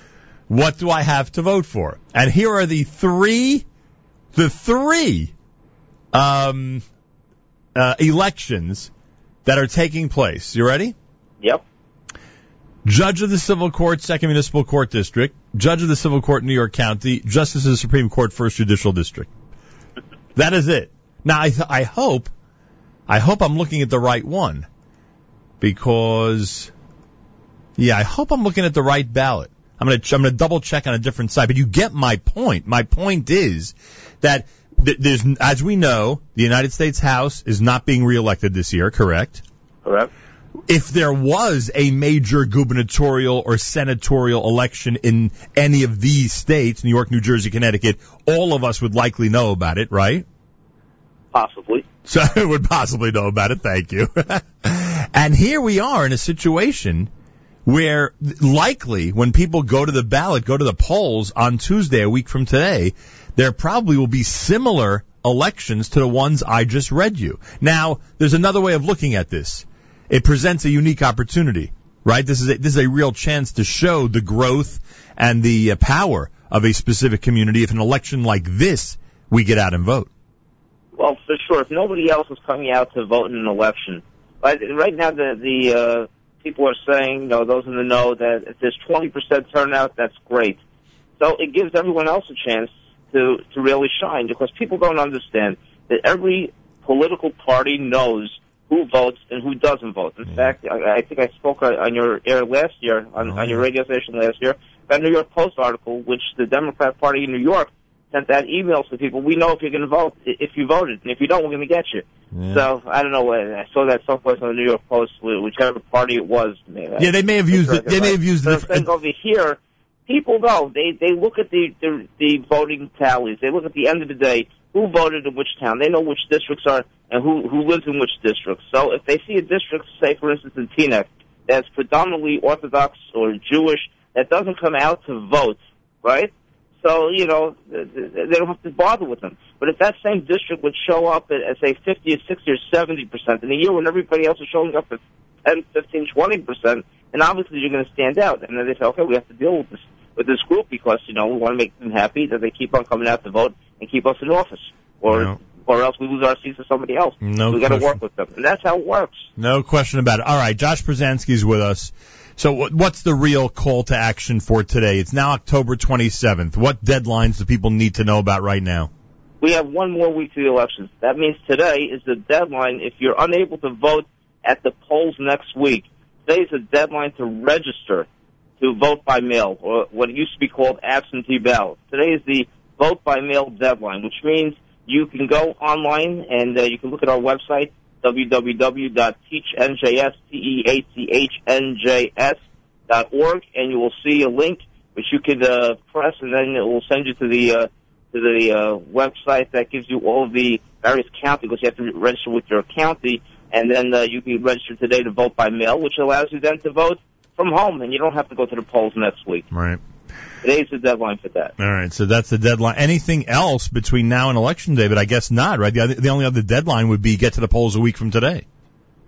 what do I have to vote for? And here are the three, the three um, uh, elections that are taking place. You ready? Yep. Judge of the Civil Court, Second Municipal Court District, Judge of the Civil Court, New York County, Justice of the Supreme Court, First Judicial District. That is it. Now, I, I hope, I hope I'm looking at the right one. because, yeah, I hope I'm looking at the right ballot. I'm gonna I'm gonna double check on a different side, but you get my point. My point is that th- there's, as we know, the United States House is not being reelected this year, correct? Correct. If there was a major gubernatorial or senatorial election in any of these states, New York, New Jersey, Connecticut, all of us would likely know about it, right? Possibly. So I would possibly know about it. Thank you. and here we are in a situation where likely when people go to the ballot, go to the polls on Tuesday, a week from today, there probably will be similar elections to the ones I just read you. Now, there's another way of looking at this. It presents a unique opportunity, right? This is a, this is a real chance to show the growth and the uh, power of a specific community if an election like this we get out and vote. Well, for sure. If nobody else is coming out to vote in an election, right, right now the the uh, people are saying, you know, those in the know that if there's 20% turnout, that's great. So it gives everyone else a chance to to really shine because people don't understand that every political party knows who votes and who doesn't vote. In fact, I, I think I spoke on on your air last year on, on your radio station last year a New York Post article, which the Democrat Party in New York sent out emails to people. We know if you're going to vote, if you voted, and if you don't, we're going to get you. So I don't know. uh, I saw that someplace on the New York Post, wh- whichever party it was. Yeah, they may have used it. They may have used it. I'm saying over here, people know they they look at the, the the voting tallies. They look at the end of the day who voted in which town. They know which districts are and who who lives in which districts. So if they see a district, say for instance in Teaneck, that's predominantly Orthodox or Jewish, that doesn't come out to vote, right? So you know th- th- they don't have to bother with them. But if that same district would show up at, at say 50 or 60 or 70 percent in a year when everybody else is showing up at 10, 15, 20 percent, then obviously you're going to stand out. And then they say, okay, we have to deal with this with this group because you know we want to make them happy that they keep on coming out to vote and keep us in office, or No. or else we lose our seats to somebody else. No we got to work with them, and that's how it works. No question about it. All right, Josh Pruzansky's with us. So what's the real call to action for today? It's now October 27th. What deadlines do people need to know about right now? We have one more week to the elections. That means today is the deadline. If you're unable to vote at the polls next week, today is the deadline to register to vote by mail, or what used to be called absentee ballot. Today is the vote by mail deadline, which means you can go online and uh, you can look at our website www.teachnjs t a c h n j s dot org, and you will see a link which you could uh, press, and then it will send you to the uh, to the uh, website that gives you all the various counties because you have to register with your county, and then uh, you can register today to vote by mail, which allows you then to vote from home, and you don't have to go to the polls next week. Right. Today's the deadline for that. All right, so that's the deadline. Anything else between now and election day? But I guess not, right? The, other, the only other deadline would be get to the polls a week from today.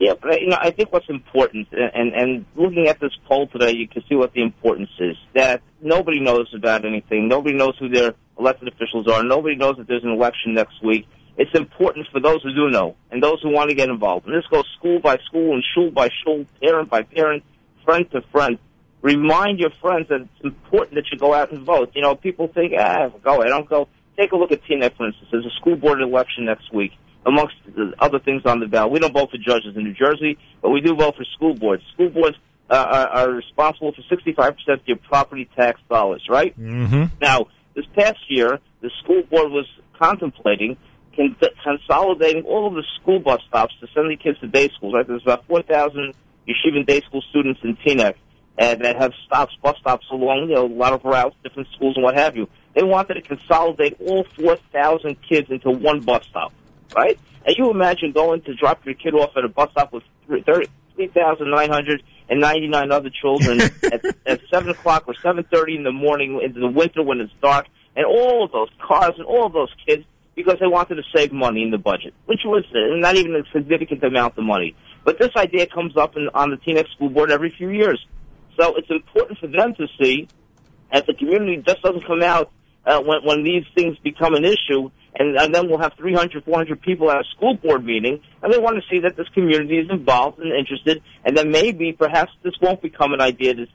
Yeah, but you know, I think what's important, and and looking at this poll today, you can see what the importance is. That nobody knows about anything. Nobody knows who their elected officials are. Nobody knows that there's an election next week. It's important for those who do know and those who want to get involved. And this goes school by school and shul by shul, parent by parent, friend to friend. Remind your friends that it's important that you go out and vote. You know, people think, ah, go, I don't go. Take a look at Teaneck, for instance. There's a school board election next week amongst the other things on the ballot. We don't vote for judges in New Jersey, but we do vote for school boards. School boards uh, are, are responsible for 65% of your property tax dollars, right? Mm-hmm. Now, this past year, the school board was contemplating con- consolidating all of the school bus stops to send the kids to day schools, right? There's about 4,000 yeshiva day school students in Teaneck uh, that have stops, bus stops along, you know, a lot of routes, different schools and what have you. They wanted to consolidate all 4,000 kids into one bus stop, right? And you imagine going to drop your kid off at a bus stop with 3,999 other children at, at 7 o'clock or 7.30 in the morning into the winter when it's dark, and all of those cars and all of those kids because they wanted to save money in the budget, which was not even a significant amount of money. But this idea comes up in, on the Teaneck School Board every few years. So it's important for them to see that the community just doesn't come out uh, when, when these things become an issue, and, and then we'll have 300, 400 people at a school board meeting, and they want to see that this community is involved and interested, and then maybe, perhaps, this won't become an idea as,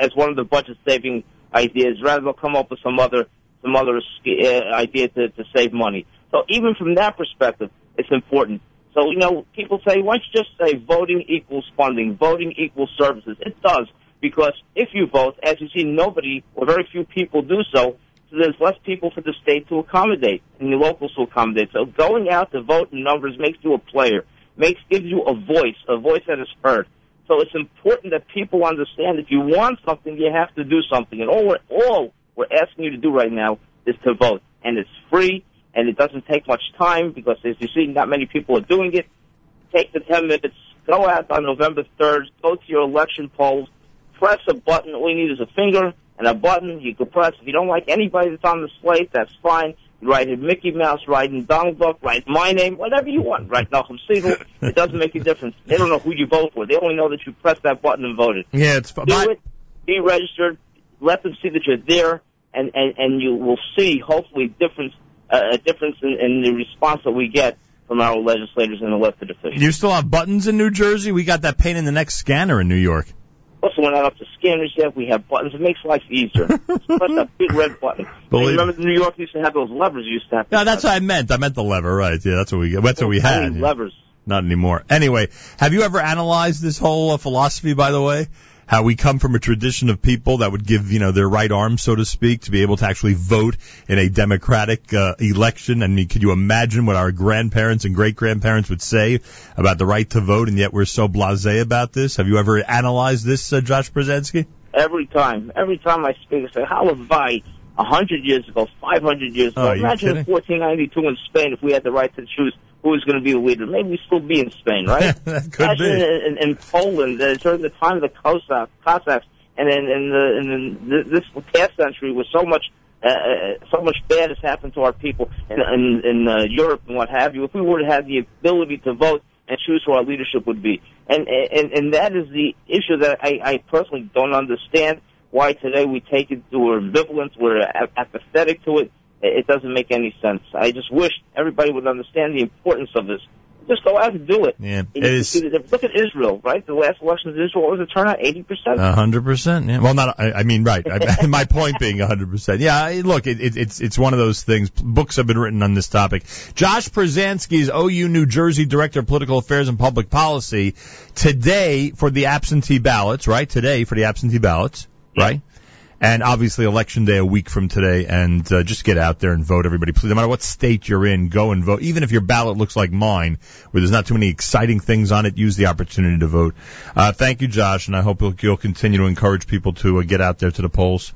as one of the budget-saving ideas. Rather, they'll come up with some other some other uh, idea to, to save money. So even from that perspective, it's important. So, you know, people say, why don't you just say voting equals funding, voting equals services? It does, because if you vote, as you see, nobody or very few people do so, so there's less people for the state to accommodate and the locals to accommodate. So going out to vote in numbers makes you a player, makes gives you a voice, a voice that is heard. So it's important that people understand if you want something, you have to do something. And all we're, all we're asking you to do right now is to vote. And it's free, and it doesn't take much time because, as you see, not many people are doing it. Take the 10 minutes, go out on November 3rd, go to your election polls, press a button. All you need is a finger and a button you can press. If you don't like anybody that's on the slate, that's fine. You write in Mickey Mouse, write in Donald Duck, write my name, whatever you want. Write Nachum Segal. It doesn't make a difference. They don't know who you vote for. They only know that you pressed that button and voted. Yeah, it's Do it. Be registered. Let them see that you're there, and and and you will see hopefully difference a difference in, in the response that we get from our legislators and elected officials. You still have buttons in New Jersey? We got that pain in the neck scanner in New York. Also, we're not up to scanners yet. We have buttons. It makes life easier. Press that big red button. Believe- remember New York used to have those levers you used to have. No, that's what I meant. I meant the lever, right? Yeah, that's what we that's what we had. yeah. levers. Not anymore. Anyway, have you ever analyzed this whole uh, philosophy, by the way? How we come from a tradition of people that would give, you know, their right arm, so to speak, to be able to actually vote in a democratic uh, election. And could you imagine what our grandparents and great grandparents would say about the right to vote? And yet we're so blasé about this. Have you ever analyzed this, uh, Josh Pruzansky? Every time, every time I speak, I say, how have I, a hundred years ago, five hundred years ago, Oh, imagine in kidding? 1492 in Spain if we had the right to choose who was going to be the leader. Maybe we'd still be in Spain, right? that could be. In, in, in Poland uh, during the time of the Cossacks, Cossacks and in, in, the, in the, this past century was so much uh, uh, so much bad has happened to our people in, in, in uh, Europe and what have you. If we were to have the ability to vote and choose who our leadership would be, and and and that is the issue that I, I personally don't understand. Why today we take it, we're ambivalent, we're apathetic to it. It doesn't make any sense. I just wish everybody would understand the importance of this. Just go out and do it. Yeah, it you see the difference. Look at Israel, right? The last elections in Israel, what was the turnout? 80%? A hundred percent. Yeah. Well, not. I, I mean, right. I, my point being a hundred percent. Yeah. Look, it, it, it's it's one of those things. Books have been written on this topic. Josh Pruzansky is OU New Jersey Director of Political Affairs and Public Policy. Today for the absentee ballots, right? Today for the absentee ballots, right? And obviously election day a week from today, and uh, just get out there and vote, everybody. Please, no matter what state you're in, go and vote. Even if your ballot looks like mine, where there's not too many exciting things on it, use the opportunity to vote. Uh, thank you, Josh, and I hope you'll, you'll continue to encourage people to uh, get out there to the polls.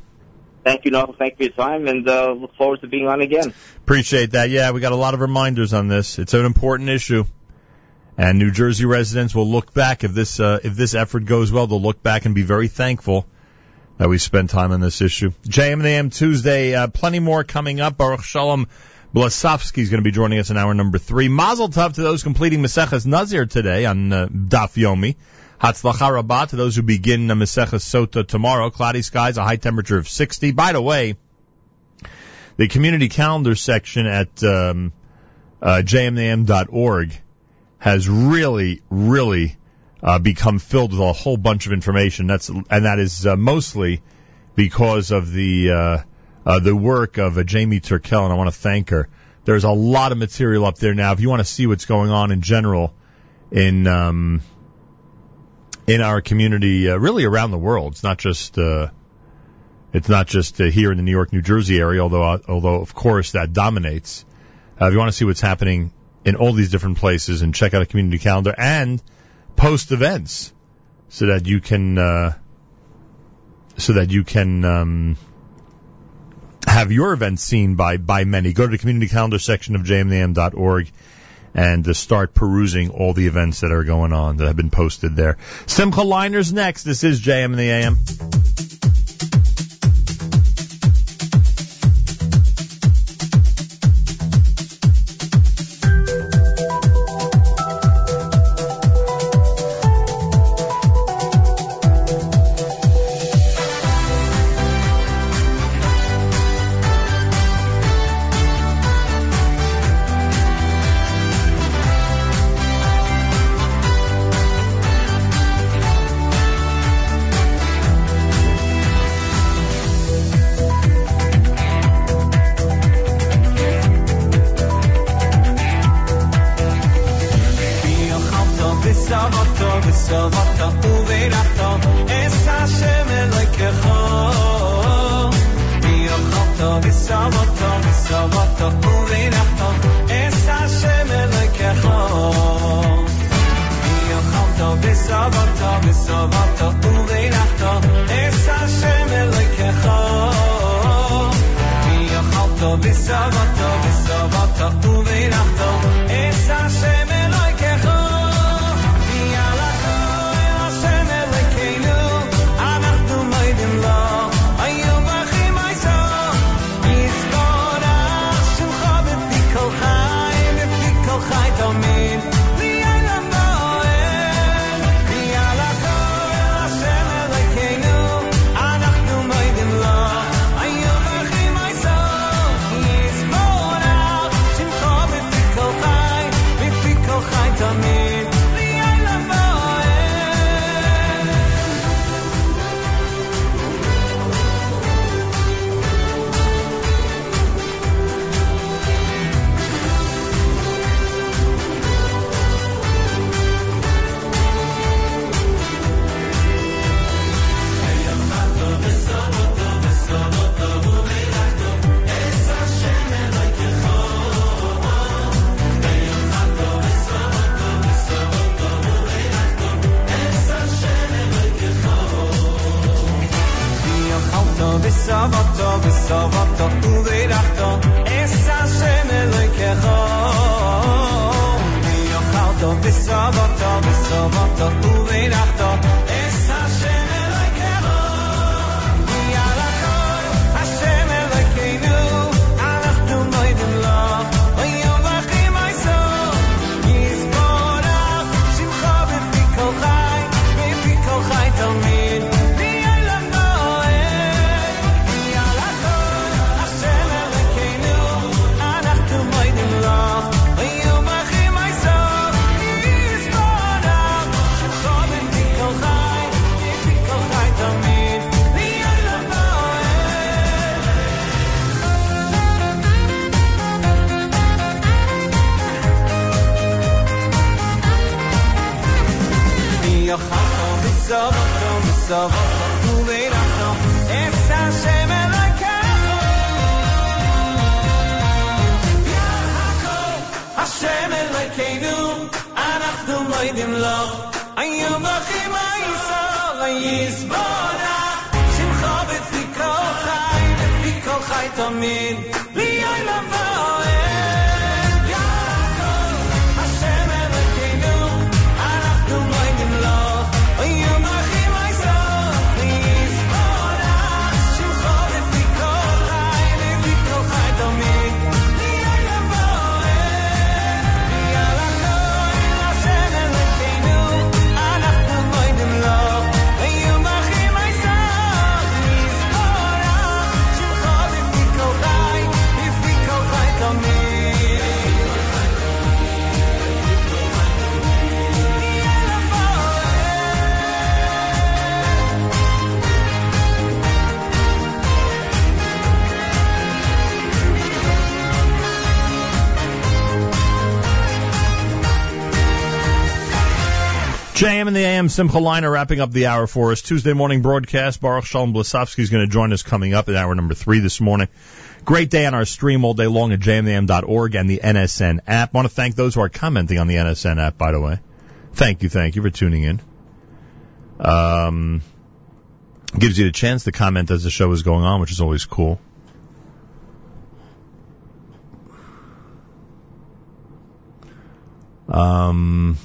Thank you, Noel. Thank you for your time, and uh, look forward to being on again. Appreciate that. Yeah, we got a lot of reminders on this. It's an important issue. And New Jersey residents will look back if this uh, if this effort goes well. They'll look back and be very thankful that we spend time on this issue. JM Tuesday. Uh, plenty more coming up. Boruch Sholom Blesofsky is going to be joining us in hour number three. Mazel tov to those completing Maseches Nazir today on uh, Daf Yomi. Hatzlacha Rabbah to those who begin uh, Maseches Sota tomorrow. Cloudy skies, a high temperature of 60. By the way, the community calendar section at um, uh, jmnam.org has really, really uh, become filled with a whole bunch of information. That's and that is uh, mostly because of the uh, uh, the work of uh, Jamie Turkel, and I want to thank her. There's a lot of material up there now. If you want to see what's going on in general in um, in our community, uh, really around the world, it's not just. Uh, it's not just here in the New York, New Jersey area, although although of course that dominates. If you want to see what's happening in all these different places, and check out a community calendar and post events, so that you can uh, so that you can um, have your events seen by by many. Go to the community calendar section of jmnam.org and uh, start perusing all the events that are going on that have been posted there. Simcha Liners next. This is JM the AM. AM Simcha Liner wrapping up the hour for us. Tuesday morning broadcast. Boruch Sholom Blesofsky is going to join us coming up at hour number three this morning. Great day on our stream all day long at jmam.org and the NSN app. want to thank those who are commenting on the NSN app, by the way. Thank you, thank you for tuning in. Um, gives you the chance to comment as the show is going on, which is always cool. Um,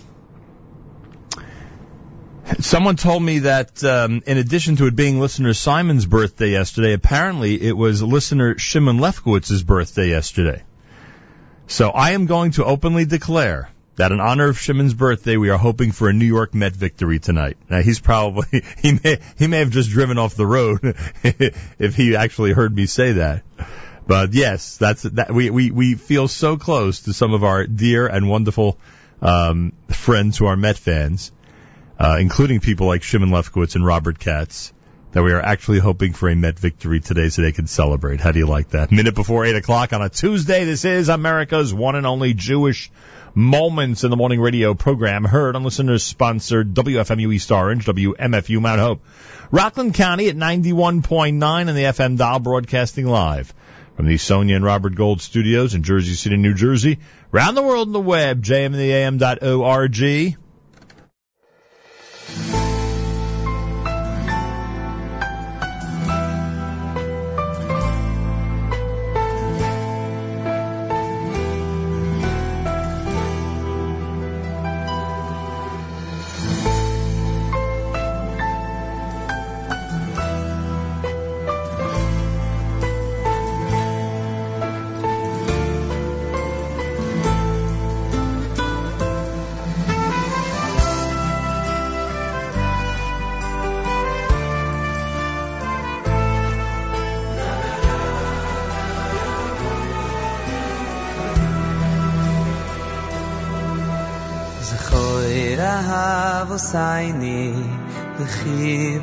Someone told me that um, in addition to it being listener Simon's birthday yesterday, apparently it was listener Shimon Lefkowitz's birthday yesterday. So I am going to openly declare that in honor of Shimon's birthday, we are hoping for a New York Met victory tonight. Now he's probably he may he may have just driven off the road if he actually heard me say that. But yes, that's that we we we feel so close to some of our dear and wonderful um, friends who are Met fans uh, including people like Shimon Lefkowitz and Robert Katz, that we are actually hoping for a Met victory today so they can celebrate. How do you like that? Minute before 8 o'clock on a Tuesday, this is America's one and only Jewish Moments in the Morning radio program, heard on listeners sponsored WFMU East Orange, WMFU Mount Hope. Rockland County at 91.9 on the FM dial broadcasting live. From the Sonia and Robert Gold studios in Jersey City, New Jersey. Round the world on the web, jmandtheam.org. Thank you.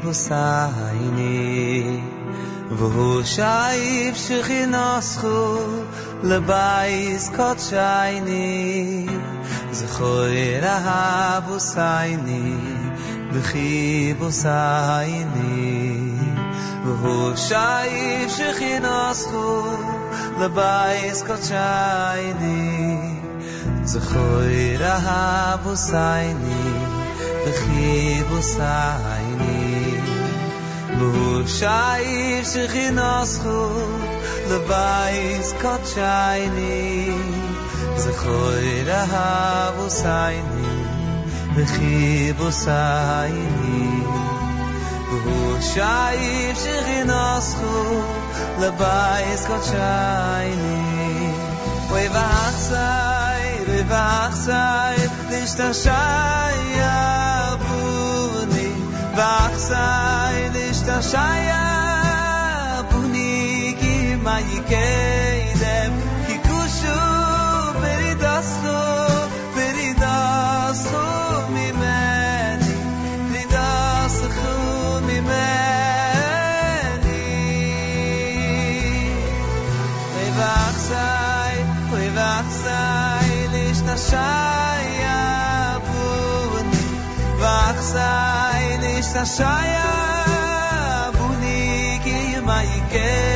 hosayni vu shayf shkhinas khu le bayz kot shayni zkhoy ra hab hosayni bkhi hosayni vu shayf shkhinas khu le bayz kot shayni zkhoy ra hab אהבוסייני, וחיבוסייני. והוא שייף שכינסכו לבייס קודשייני. זכוי אהבוסייני, וחיבוסייני. והוא שייף שכינסכו לבייס קודשייני. אוי ואחסי, אוי ואחסי, לשתשי אבוני. ואחסי, לשתשי אבוני, כי מה יקדם, כי כושו ברידסו, ברידסו ממני, ברידסו ממני. אוי ואחסי, אוי ואחסי, לשתשי אבוני. Sa saya bunigi maike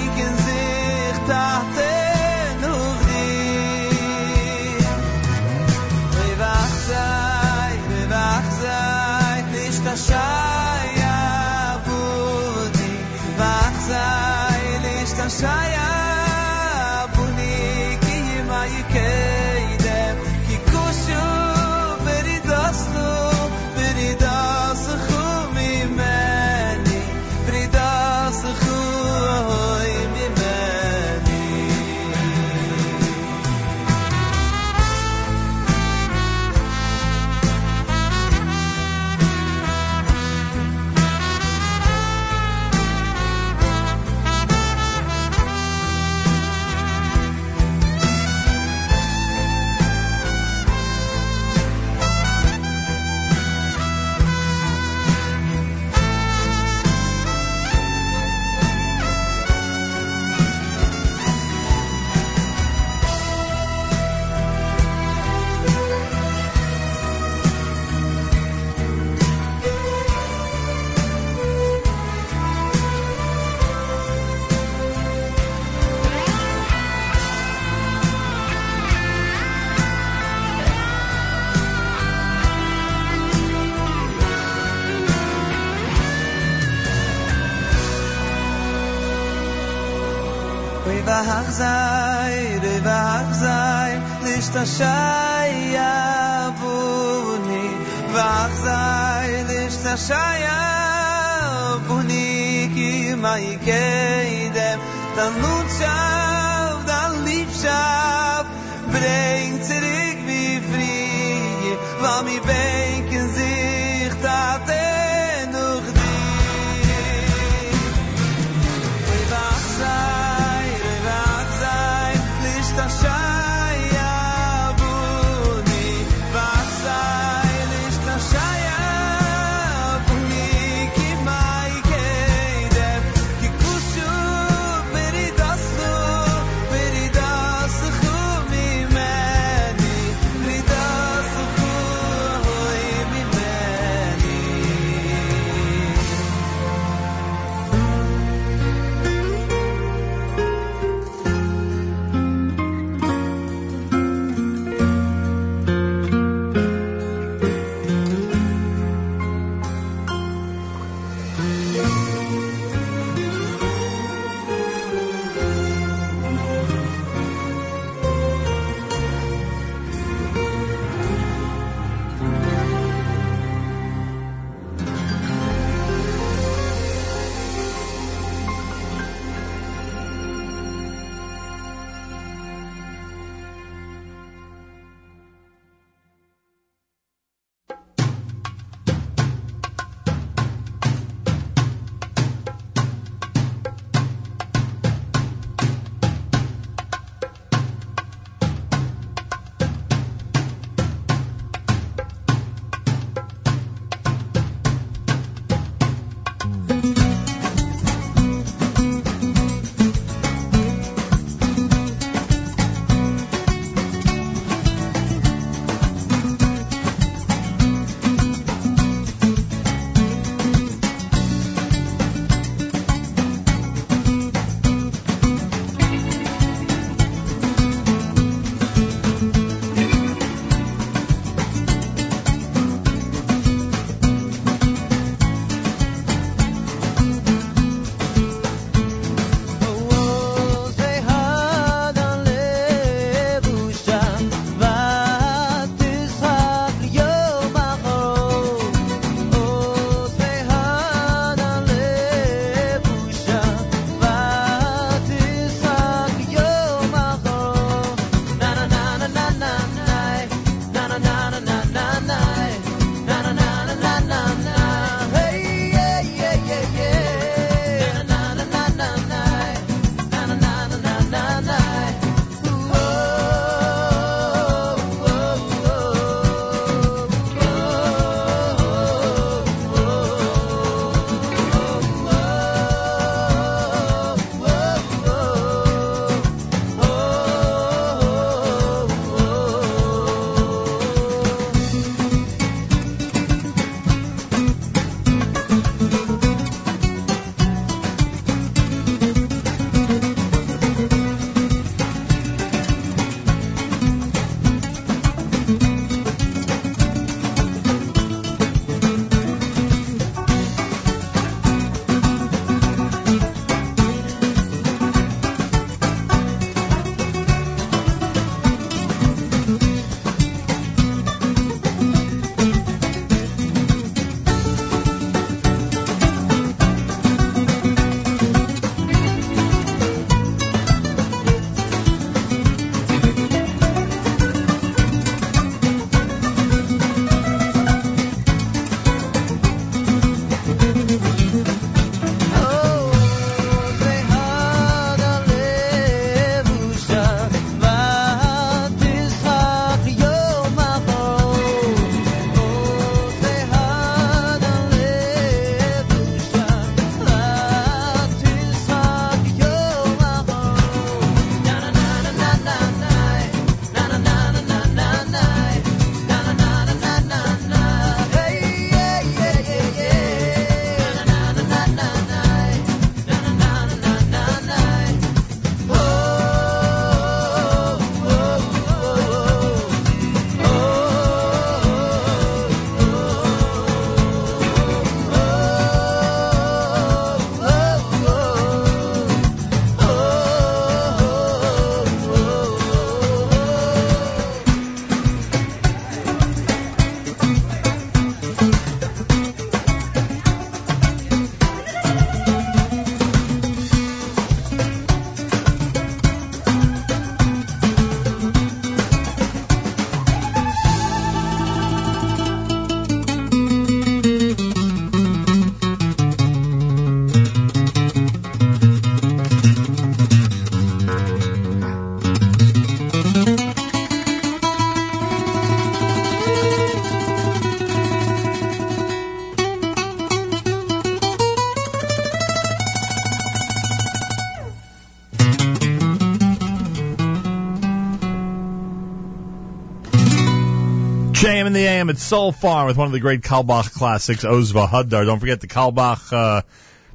the AM at Soul Farm with one of the great Carlebach classics, Ozva Haddar. Don't forget the Carlebach, uh,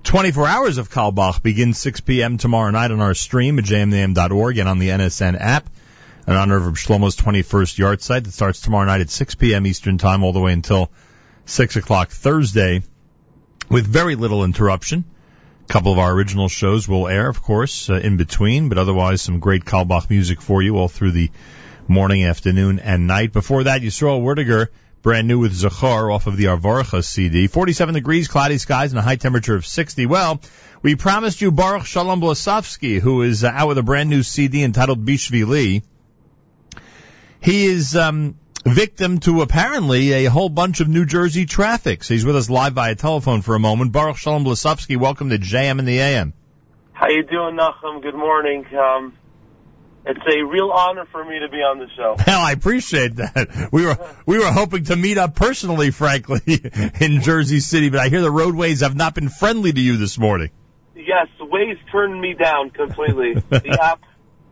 24 hours of Carlebach begins 6 p.m. tomorrow night on our stream at jmnam.org and on the NSN app in honor of Shlomo's 21st yahrzeit that starts tomorrow night at 6 p.m. Eastern Time all the way until 6 o'clock Thursday with very little interruption. A couple of our original shows will air, of course, uh, in between, but otherwise some great Carlebach music for you all through the morning, afternoon, and night. Before that, Yisrael Werdiger, brand new with Zachar off of the Arvarcha CD. 47 degrees, cloudy skies, and a high temperature of 60. Well, we promised you Boruch Sholom Blesofsky, who is uh, out with a brand new CD entitled Bishvili. He is um, victim to apparently a whole bunch of New Jersey traffic. So he's with us live via telephone for a moment. Boruch Sholom Blesofsky, welcome to JM in the AM. How you doing, Nachum? Good morning. Um, it's a real honor for me to be on the show. Hell, I appreciate that. We were we were hoping to meet up personally, frankly, in Jersey City, but I hear the roadways have not been friendly to you this morning. Yes, Waze turned me down completely. the app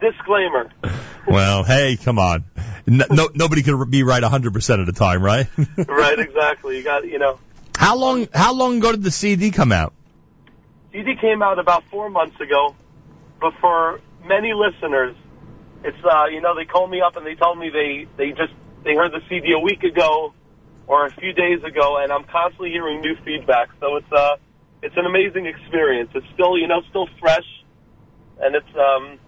disclaimer. Well, hey, come on. No, no nobody can be right 100% of the time, right? right, exactly. You got, you know, how long how long ago did the CD come out? CD came out about four months ago, but for many listeners, it's uh, you know, they called me up and they told me they they just they heard the CD a week ago or a few days ago, and I'm constantly hearing new feedback. So it's uh, it's an amazing experience. It's still you know still fresh, and it's um,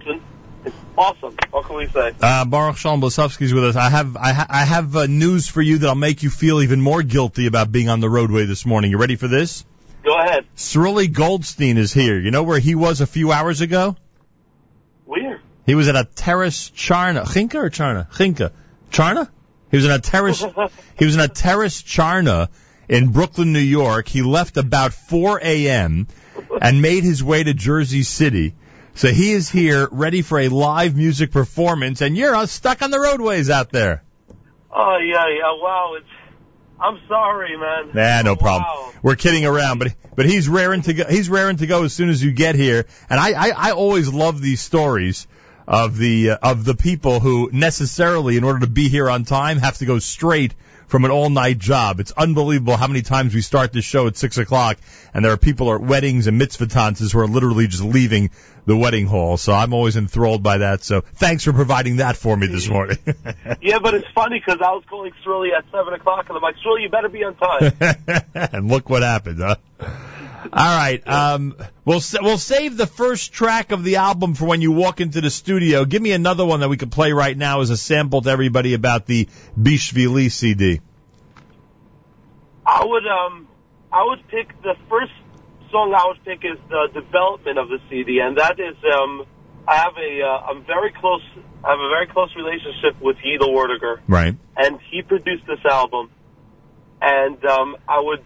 it's, it's awesome. What can we say? Uh, Boruch Sholom Blesofsky's with us. I have I, ha- I have uh, news for you that'll make you feel even more guilty about being on the roadway this morning. You ready for this? Go ahead. Sruli Goldstein is here. You know where he was a few hours ago? He was at a terrace Charna. Chinka or Charna? Chinka. Charna? He was in a terrace, he was in a terrace Charna in Brooklyn, New York. He left about 4 a.m. and made his way to Jersey City. So he is here ready for a live music performance and you're stuck on the roadways out there. Oh yeah, yeah. Wow, it's. I'm sorry, man. Nah, no problem. We're kidding around, but but he's raring to go. He's raring to go as soon as you get here. And I I, I always love these stories of the uh, of the people who necessarily, in order to be here on time, have to go straight from an all night job. It's unbelievable how many times we start this show at six o'clock, and there are people at weddings and mitzvah tantzes who are literally just leaving the wedding hall. So I'm always enthralled by that. So thanks for providing that for me this morning. Yeah, but it's funny because I was calling Sruli at seven o'clock, and I'm like, Sruli, you better be on time. and look what happened, huh? All right, um, we'll sa- we'll save the first track of the album for when you walk into the studio. Give me another one that we could play right now as a sample to everybody about the Bishvili CD. I would um, I would pick the first song. I would pick is the development of the CD, and that is um, I have a uh, I'm very close. I have a very close relationship with Yidel Werdiger, Right. and he produced this album. And um, I would,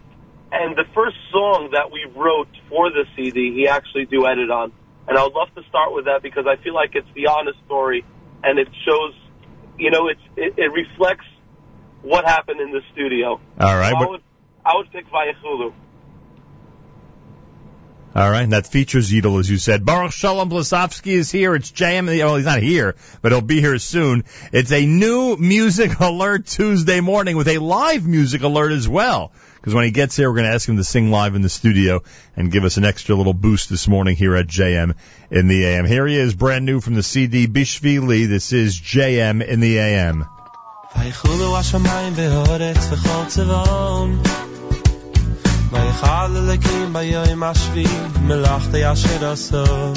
and the first song that we wrote for the CD, he actually duetted on. And I would love to start with that because I feel like it's the honest story, and it shows, you know, it's it, it reflects what happened in the studio. All right. So I would I would pick Vayachulu. All right, and that features Yidel, as you said. Boruch Sholom Blesofsky is here. It's JM. Well, he's not here, but he'll be here soon. It's a new music alert Tuesday morning with a live music alert as well Because when he gets here, we're going to ask him to sing live in the studio and give us an extra little boost this morning here at JM in the AM. Here he is, brand new from the CD Bishvili. This is JM in the AM. ויחולו השמיים והארץ וכל צבאון ויכל אלוקים ביום השביעי מלאכתי אשר עשו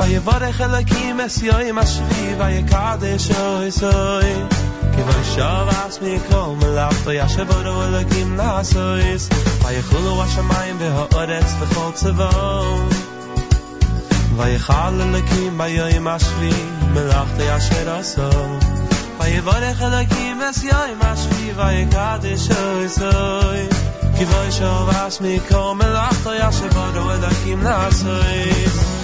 ויברך אלוקים את יום השביעי ויקדש אויסוי כי וישוב עצמי כל מלאכתי אשר בורו אלוקים נעשויס ויחולו השמיים והארץ וכל צבאון ויכל אלוקים ביום השביעי מלאכתי אשר עשו ויברך אלוקים את יום השביעי ויקדש אויסוי כי וישוב עצמי כל מלאכתו אשר בורו אלוקים נעשויס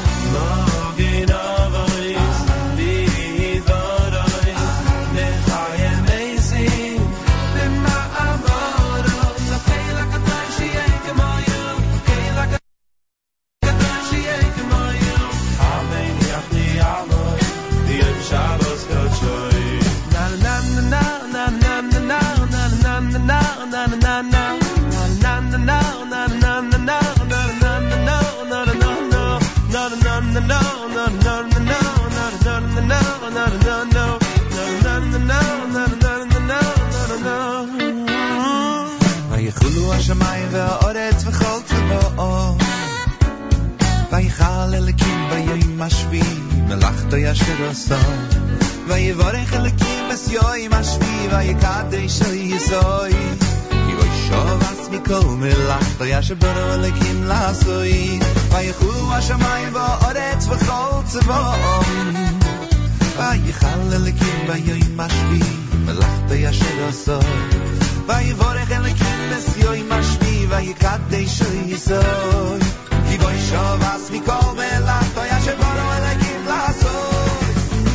השמיים והאורץ וכל צבאו ויכל אלוקים ביום השביעי מלאכתו אשר עשו ויברך אלוקים בסיום השביעי ויקדש אל יסוי וישוב אס מכל מלאכתו אשר ברו אלוקים לעשוי ויחולו השמיים והאורץ וכל צבאו ויכל אלוקים ביום השביעי מלאכתו אשר עשו ויברך אלוקים בסיום השביעי ויקדש אל יסוי כי בו ישוב אס מכל מלאכתו אשר ברו אלוקים לעשוי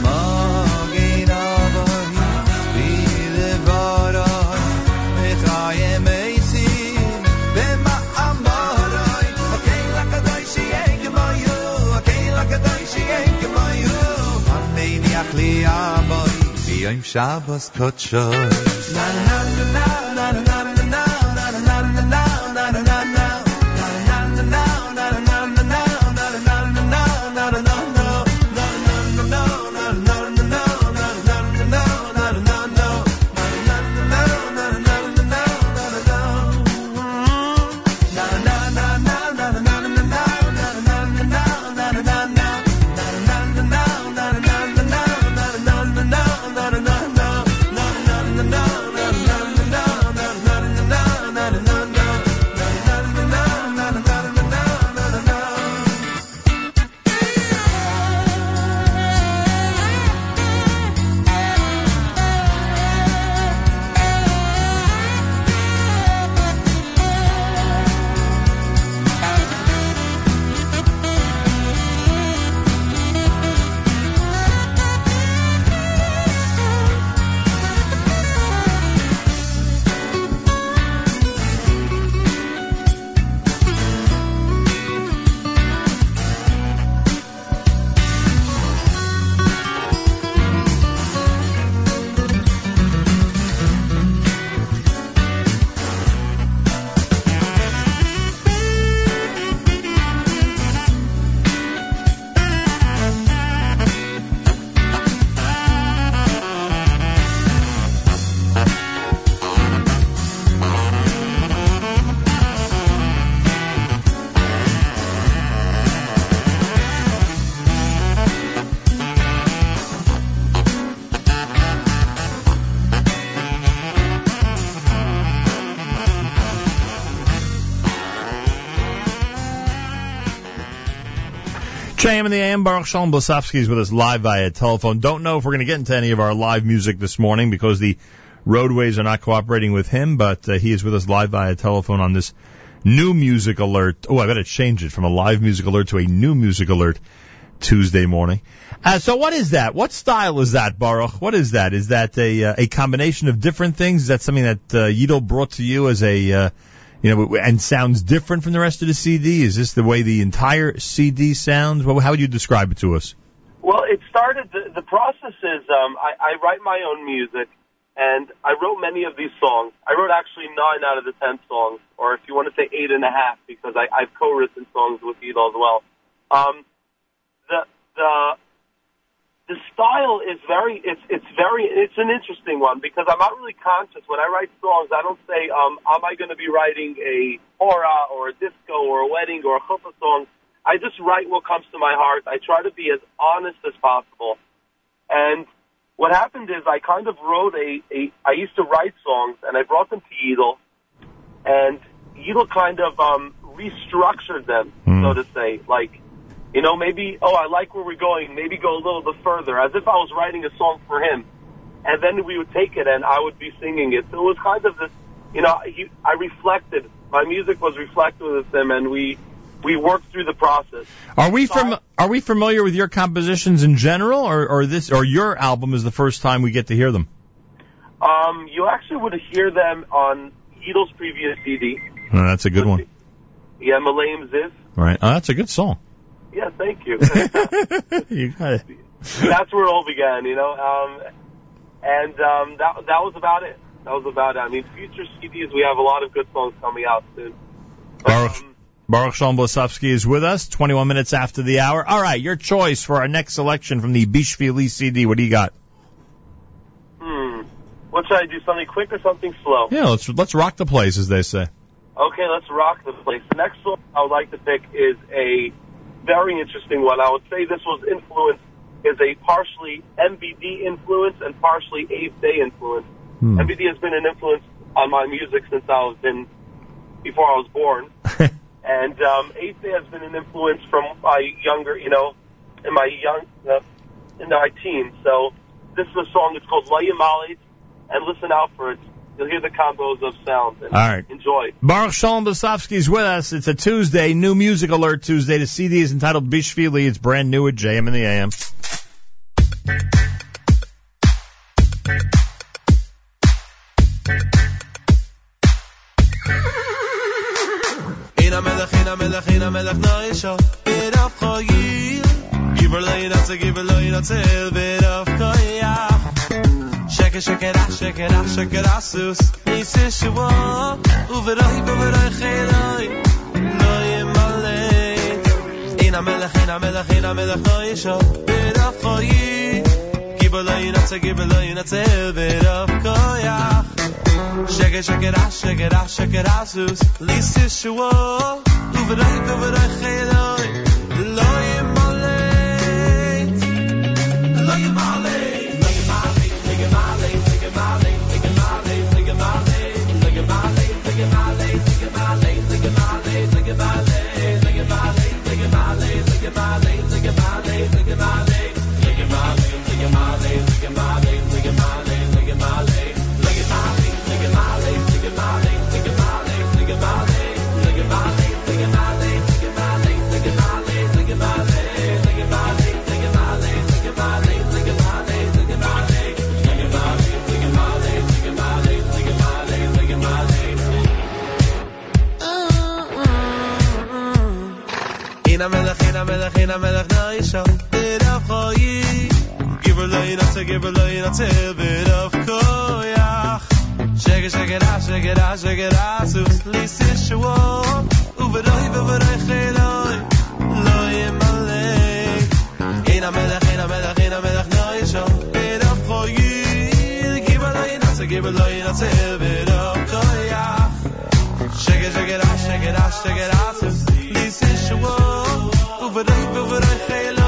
מגן אבוי בדברוי וחיים עצים במאמרוי הקהיל JM in the AM, Boruch Sholom Blesofsky is with us live via telephone. Don't know if we're going to get into any of our live music this morning because the roadways are not cooperating with him, but uh, he is with us live via telephone on this new music alert. Oh, I better change it from a live music alert to a new music alert Tuesday morning. Uh, so what is that? What style is that, Boruch? What is that? Is that a uh, a combination of different things? Is that something that uh, Yidel brought to you as a uh, you know, and sounds different from the rest of the CD? Is this the way the entire CD sounds? How would you describe it to us? Well, it started. The, the process is um, I, I write my own music, and I wrote many of these songs. I wrote actually nine out of the ten songs, or if you want to say eight and a half, because I, I've co-written songs with Yidel as well. Um, the the the style is very it's it's very it's an interesting one because I'm not really conscious when I write songs. I don't say, um, am I going to be writing a hora or a disco or a wedding or a chuppah song? I just write what comes to my heart. I try to be as honest as possible. And what happened is I kind of wrote a, a I used to write songs and I brought them to Yidel, and Yidel kind of um, restructured them, so to say, like you know, maybe, oh, I like where we're going. Maybe go a little bit further, as if I was writing a song for him. And then we would take it and I would be singing it. So it was kind of this, you know, he, I reflected. My music was reflective with him and we, we worked through the process. Are we from Are we familiar with your compositions in general, or, or this, or your album is the first time we get to hear them? Um, you actually would hear them on Yidel's previous CD. Oh, that's a good one. Yeah, Malayim Ziv. Right. Oh, that's a good song. Yeah, thank you. you got it. That's where it all began, you know. Um, and um, that that was about it. that was about it. I mean, future CDs, we have a lot of good songs coming out soon. Boruch, Boruch Sholom Blesofsky is with us, 21 minutes after the hour. All right, your choice for our next selection from the Bishvili CD. What do you got? Hmm. What should I do? Something quick or something slow? Yeah, let's let's rock the place, as they say. Okay, let's rock the place. The next song I would like to pick is a very interesting one. I would say this was influenced is a partially MBD influence and partially Abe Day influence. Hmm. MBD has been an influence on my music since I was in before I was born, and um, Abe Day has been an influence from my younger, you know, in my young uh, in my teens. So this is a song. It's called Layamalit, and listen out for it. You'll hear the combos of sound. And All right. Enjoy. Boruch Sholom Blesofsky is with us. It's a Tuesday, new music alert Tuesday. The CD is entitled Bishvili. It's brand new at JM in the AM shake it, shake it, ah, shake it, ah, shake it, ah, sus. Nis is shua, uveroi, uveroi, chiroi, lo yimalei. In melech, in melech, in melech, lo yisho, berach koyi. Gibelo yinatze, gibelo yinatze, berach koyach. Shake it, shake it, ah, shake it, ah, shake it, ah, sus. Nis is shua, uveroi, uveroi, chiroi, melech, in a melech, in a melech, noisho, bit of choyi. Give her loy, not to give her loy, not to bit of koyach. Shake it, shake it out, shake it out, shake it out, sus lisi shuo. Uveroi, uveroi, cheloi. Lo yimalei. In a melech, in a melech, in a melech, noisho, bit of choyi. Give her loy, not to give her loy, not to bit of koyach. Shake it, shake it out, shake it out, shake it out, sus lisi shuo. بوراي بوراي خيال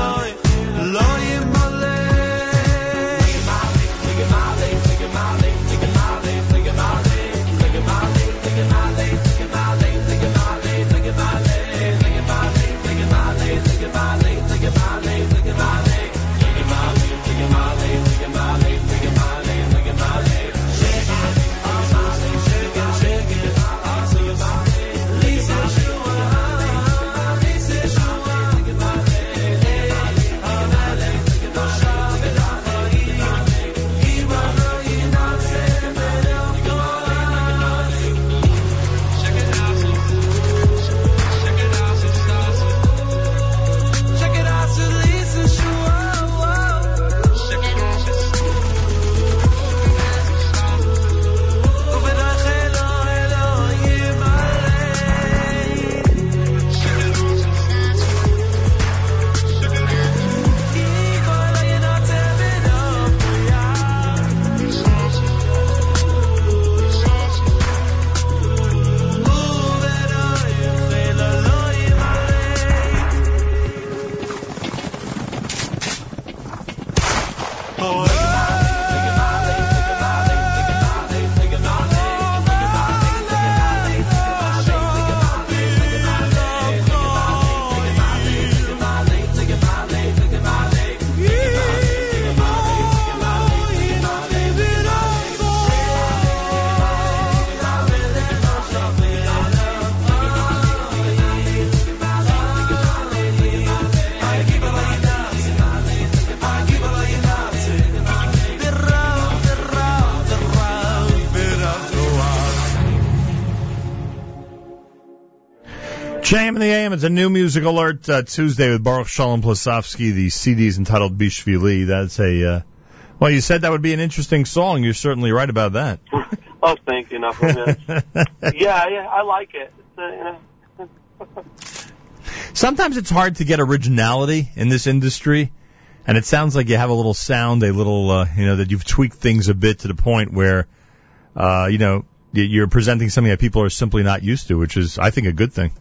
JM in the AM. It's a new music alert uh, Tuesday with Boruch Sholom Blesofsky. The CD is entitled Bishvili. That's a uh, Well, you said that would be an interesting song. You're certainly right about that. Oh, thank you, yeah, yeah, yeah, I like it. Uh, you know, Sometimes it's hard to get originality in this industry, and it sounds like you have a little sound, a little, uh, you know, that you've tweaked things a bit to the point where, uh, you know, you're presenting something that people are simply not used to, which is, I think, a good thing.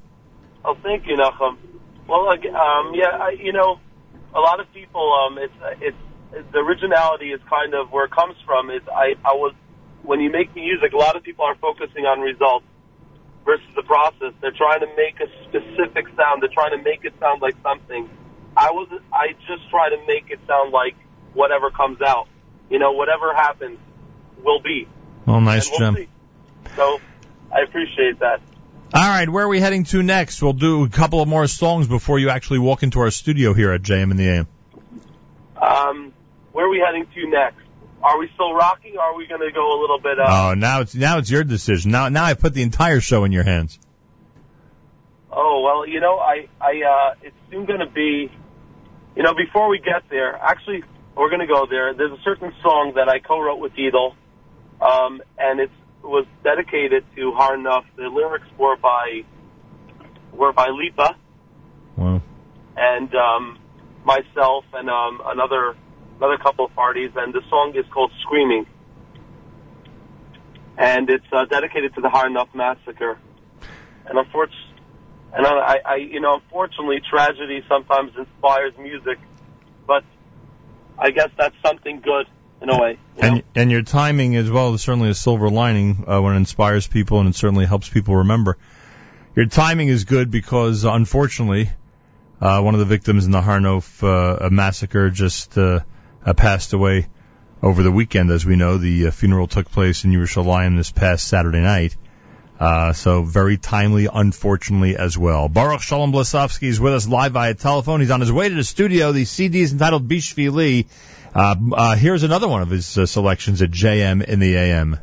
Oh, thank you, Nachum. Well, um, yeah, I, you know, a lot of people, um, it's, it's, the originality is kind of where it comes from. Is I, I was, when you make music, a lot of people are focusing on results versus the process. They're trying to make a specific sound. They're trying to make it sound like something. I was, I just try to make it sound like whatever comes out. You know, whatever happens will be. Well, nice, And we'll Jim. see. So, I appreciate that. All right, where are we heading to next? We'll do a couple of more songs before you actually walk into our studio here at JM in the AM. Um, where are we heading to next? Are we still rocking? Or are we going to go a little bit? Uh, Oh, now it's now it's your decision. Now now I put the entire show in your hands. Oh well, you know, I, I, uh, it's soon going to be, you know, before we get there. Actually, we're going to go there. There's a certain song that I co-wrote with Yidel, um, and it was dedicated to Har Nof. The lyrics were by, were by Lipa Wow. and um, myself and um, another, another couple of parties, and the song is called "Screaming," and it's uh, dedicated to the Har Nof massacre. And unfortunately. And I, I, you know, unfortunately, tragedy sometimes inspires music, but I guess that's something good in a way. And and your timing as well is certainly a silver lining uh, when it inspires people and it certainly helps people remember. Your timing is good because unfortunately, uh, one of the victims in the Har Nof uh, massacre just uh, uh, passed away over the weekend. As we know, the uh, funeral took place in Yerushalayim this past Saturday night. Uh, so very timely, unfortunately, as well. Boruch Sholom Blesofsky is with us live via telephone. He's on his way to the studio. The CD is entitled Bishvili. Uh, uh, here's another one of his uh, selections at JM in the AM.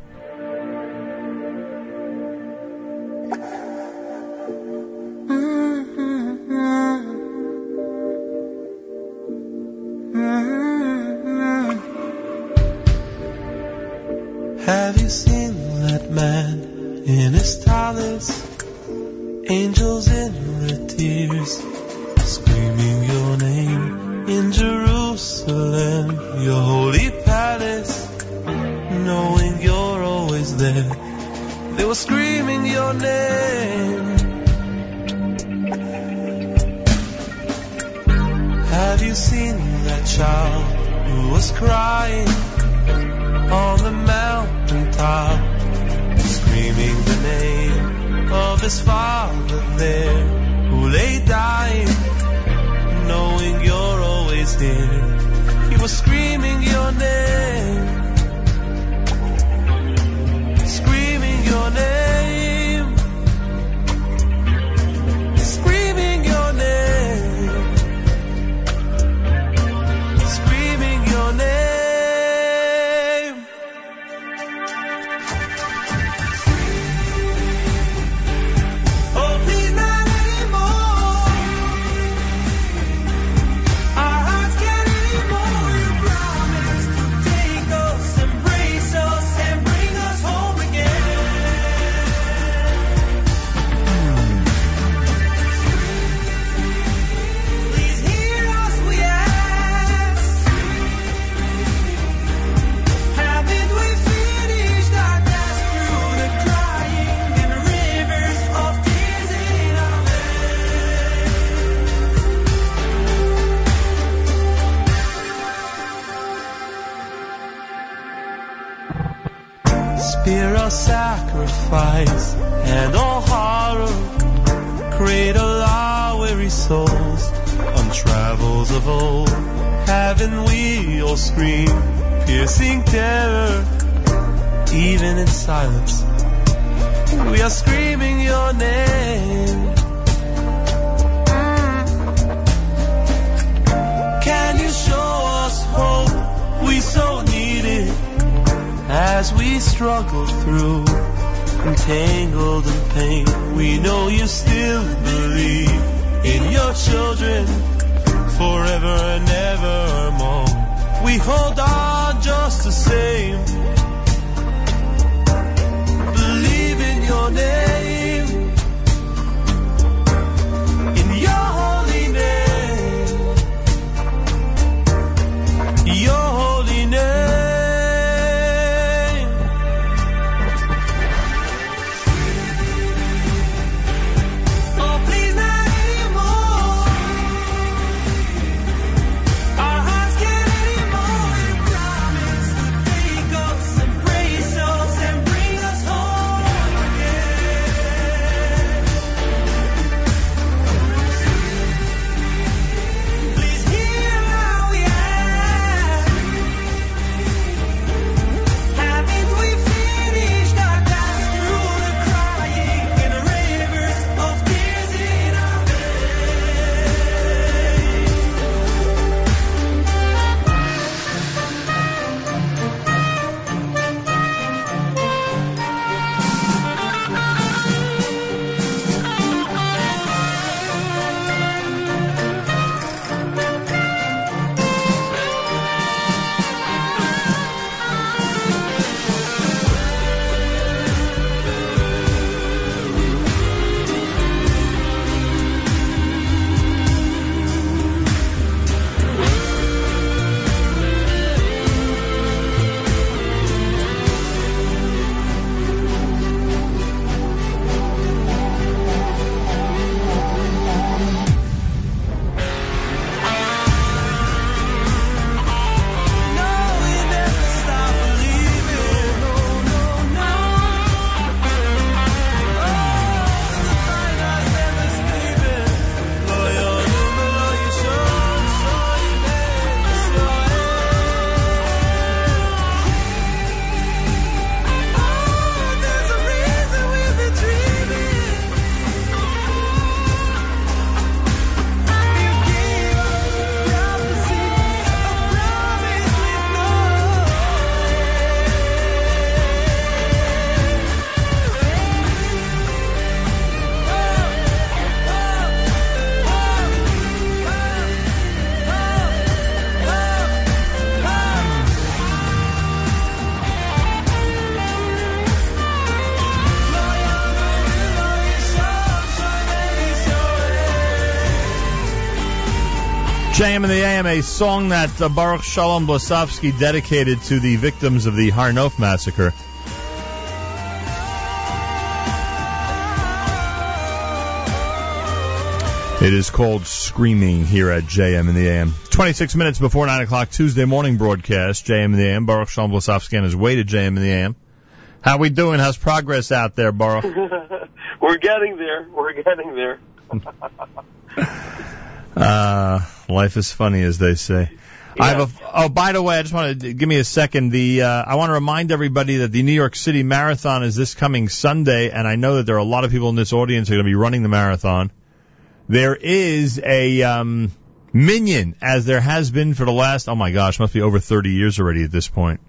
JM in the AM, a song that uh, Boruch Sholom Blesofsky dedicated to the victims of the Har Nof massacre. It is called Screaming here at JM in the AM. 26 minutes before 9 o'clock Tuesday morning broadcast, JM in the AM. Boruch Sholom Blesofsky on his way to JM in the AM. How we doing? How's progress out there, Boruch? We're getting there. We're getting there. Uh, life is funny, as they say. I have a, oh, by the way, I just want to give me a second. The uh, I want to remind everybody that the New York City Marathon is this coming Sunday, and I know that there are a lot of people in this audience who are going to be running the marathon. There is a um, minyan, as there has been for the last oh my gosh, must be over 30 years already at this point.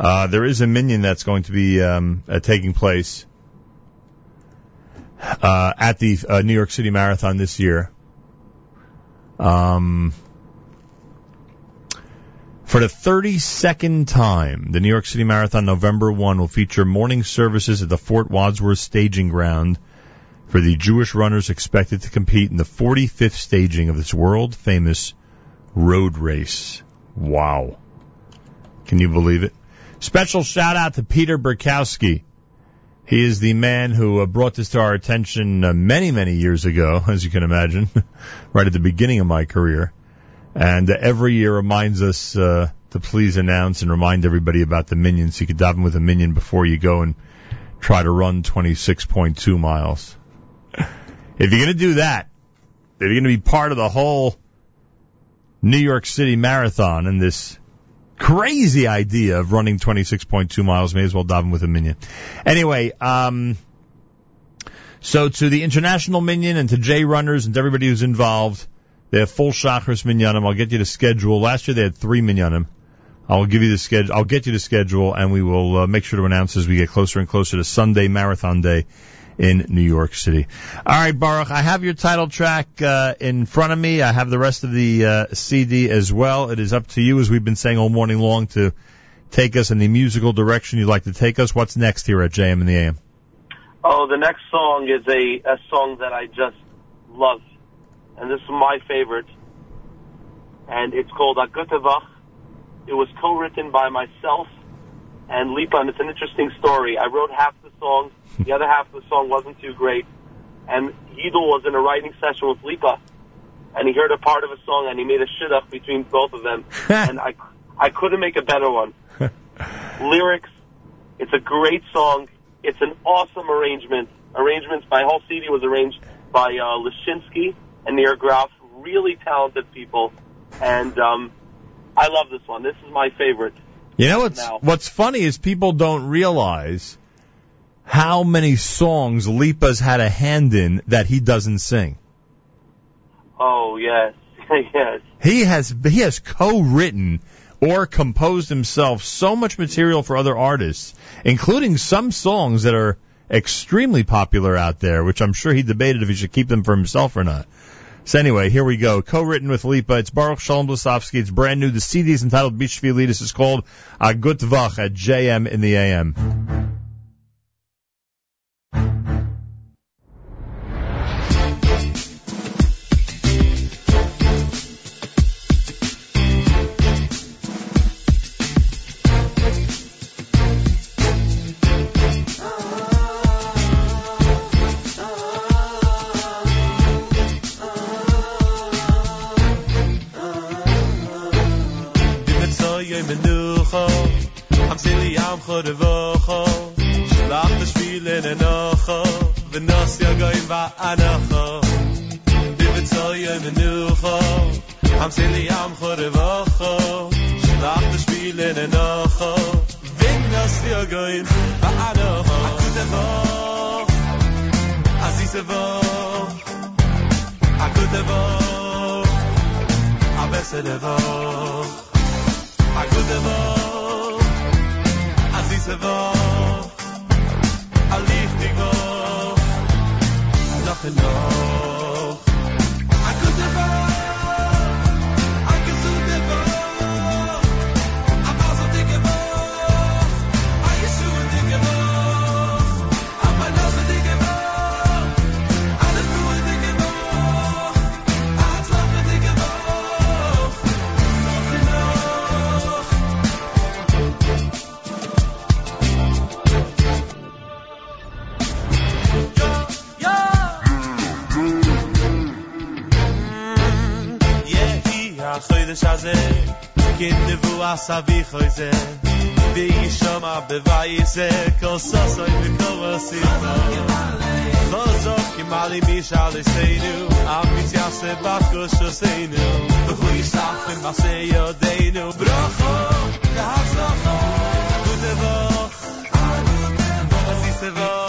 Uh, there is a minyan that's going to be um, uh, taking place uh, at the uh, New York City Marathon this year. Um, for the 32nd time, the New York City Marathon November 1 will feature morning services at the Fort Wadsworth Staging Ground for the Jewish runners expected to compete in the 45th staging of this world famous road race. Wow. Can you believe it? Special shout out to Peter Burkowski. He is the man who uh, brought this to our attention uh, many, many years ago, as you can imagine, right at the beginning of my career. And uh, every year reminds us uh, to please announce and remind everybody about the minyans. You could dive in with a minyan before you go and try to run 26.2 miles. If you're going to do that, if you're going to be part of the whole New York City Marathon and this crazy idea of running 26.2 miles, may as well dive in with a minyan. Anyway, um, so to the international minyan and to J runners and to everybody who's involved, they have full Shachris minyanim. I'll get you the schedule. Last year they had three minyanim. I'll give you the schedule. I'll get you the schedule, and we will uh, make sure to announce as we get closer and closer to Sunday Marathon Day in New York City. All right, Boruch, I have your title track uh, in front of me. I have the rest of the uh, CD as well. It is up to you, as we've been saying all morning long, to take us in the musical direction you'd like to take us. What's next here at JM in the AM? Oh, the next song is a, a song that I just love. And this is my favorite. And it's called Agutavach. It was co-written by myself and Lipa, and it's an interesting story. I wrote half the song. The other half of the song wasn't too great. And Yidel was in a writing session with Lipa. And he heard a part of a song and he made a shit up between both of them. and I, I couldn't make a better one. Lyrics. It's a great song. It's an awesome arrangement. Arrangements, my whole CD was arranged by uh, Lashinsky and Nir Graf. Really talented people. And um, I love this one. This is my favorite. You know what's Now. what's funny is people don't realize how many songs Lipa's had a hand in that he doesn't sing. Oh, yes. yes. He has he has co-written or composed himself so much material for other artists, including some songs that are extremely popular out there, which I'm sure he debated if he should keep them for himself or not. So anyway, here we go. Co-written with Lipa. It's Boruch Sholom Blesofsky. It's brand new. The CD is entitled Bishvili. This is called Agut Vach at JM in the AM. Dimetzoye menucho, am sili yam chodevocho, shlach teshvile nenocho, v'nos yagoyim va'anacho. Dimetzoye menucho, am sili yam chodevocho, shlach teshvile nenocho, v'nos yagoyim abesedevoch. Agudevo, Azizevo, Alichtigo, noch a nothing יהי החודש הזה, כנבואה סבי חויזה, וישמע בבייזה, כל סוסוי וכל רסיסו. חוזוק כמעלי משל אצלנו, אמיץ יעשה בקוש עשינו, והוא יסף במעשה ידינו, ברוכו והצלחו, ותבוך, ותבוך, הגודבוך,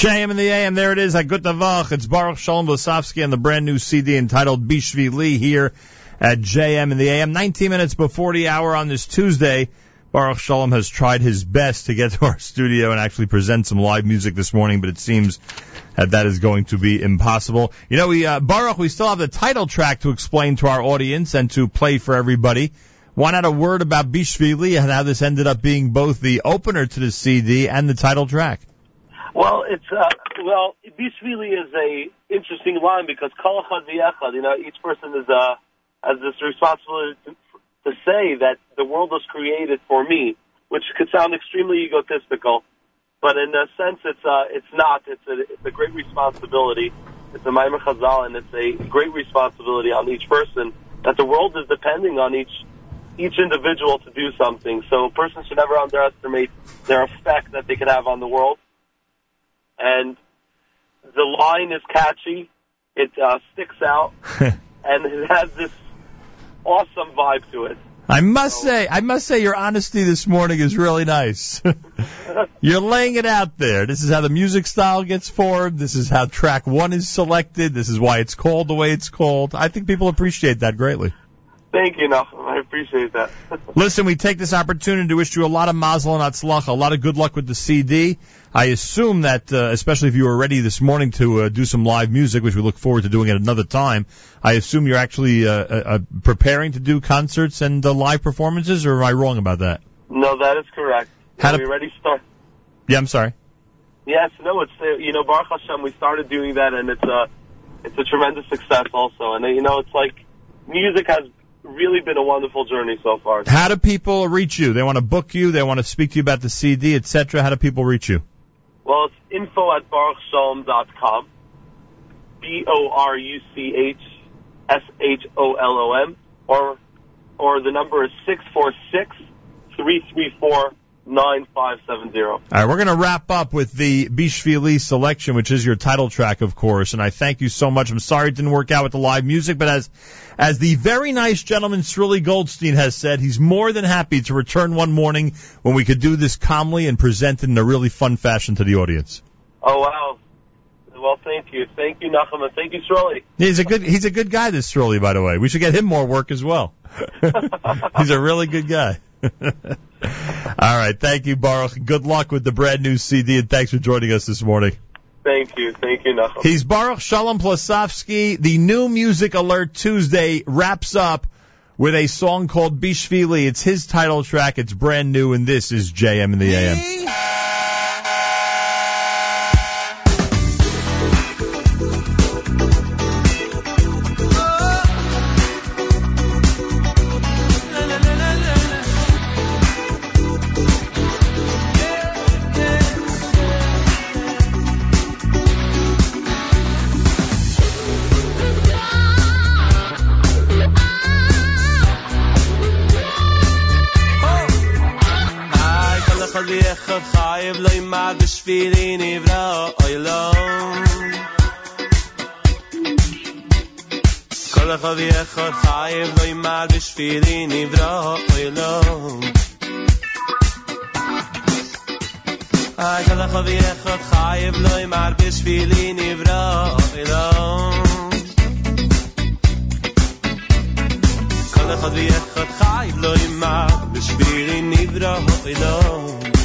JM in the AM, there it is. I Agut Navach. It's Boruch Sholom Blesofsky on the brand new CD entitled Bishvili here at JM in the AM. 19 minutes before the hour on this Tuesday. Boruch Sholom has tried his best to get to our studio and actually present some live music this morning, but it seems that that is going to be impossible. You know, we, uh, Boruch, we still have the title track to explain to our audience and to play for everybody. Why not a word about Bishvili and how this ended up being both the opener to the CD and the title track? Well, it's uh, well, Bishvili is a interesting line because kol echad you know, each person is uh has this responsibility to, to say that the world was created for me, which could sound extremely egotistical, but in a sense, it's uh, it's not. It's a it's a great responsibility. It's a Maimer Chazal, and it's a great responsibility on each person that the world is depending on each each individual to do something. So a person should never underestimate their effect that they can have on the world. And the line is catchy. It uh, sticks out, and it has this awesome vibe to it. I must say, I must say your honesty this morning is really nice. You're laying it out there. This is how the music style gets formed. This is how track one is selected. This is why it's called the way it's called. I think people appreciate that greatly. Thank you, Nachum. I appreciate that. Listen, we take this opportunity to wish you a lot of mazel and atzlacha, a lot of good luck with the CD. I assume that, uh, especially if you were ready this morning to uh, do some live music, which we look forward to doing at another time, I assume you're actually uh, uh, uh, preparing to do concerts and uh, live performances, or am I wrong about that? no, that is correct. How Are to- we ready to start? Yeah, I'm sorry. Yes, no, it's uh, you know Baruch Hashem. We started doing that, and it's a it's a tremendous success also. And you know, it's like music has really been a wonderful journey so far. How do people reach you? They want to book you. They want to speak to you about the CD, etc. How do people reach you? Well, it's info at boruchsholom.com. B O R U C H S H O L O M, or or the number is six four six three three four nine five seven zero. All right, we're going to wrap up with the Bishvili selection, which is your title track, of course. And I thank you so much. I'm sorry it didn't work out with the live music, but as as the very nice gentleman Sruli Goldstein has said, he's more than happy to return one morning when we could do this calmly and present it in a really fun fashion to the audience. Oh wow. Well, thank you, thank you, Nachum, and thank you, Sruli. He's a good he's a good guy, this Sruli, by the way. We should get him more work as well. he's a really good guy. All right, thank you, Boruch. Good luck with the brand new CD, and thanks for joining us this morning. Thank you, thank you, Nachum. He's Boruch Sholom Blesofsky. The new Music Alert Tuesday wraps up with a song called Bishvili. It's his title track. It's brand new, and this is JM in the AM. yimad b'shvili nivra oilom. Kol echad v'echad chayiv lo yimad b'shvili nivra oilom. Ay, kol echad v'echad chayiv lo yimad b'shvili nivra oilom. כל אחד ואחד חי לא ימר בשבילי נברא העולם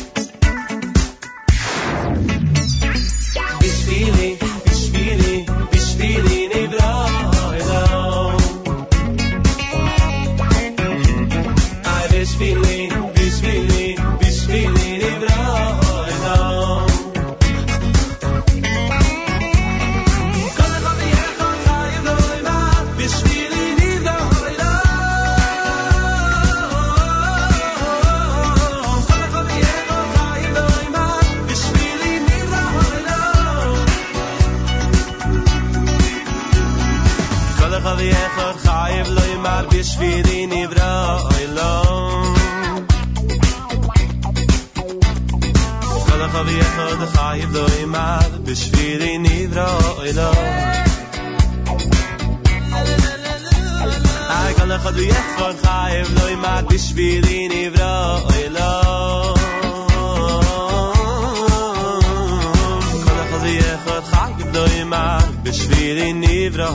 בשבילי נברא אלוהי אַ קאַן אַ חדוי יצ חייב לוי מאַד די שווירי ניבר אילא קאַן אַ חדוי יצ פון חייב לוי מאַד די שווירי ניבר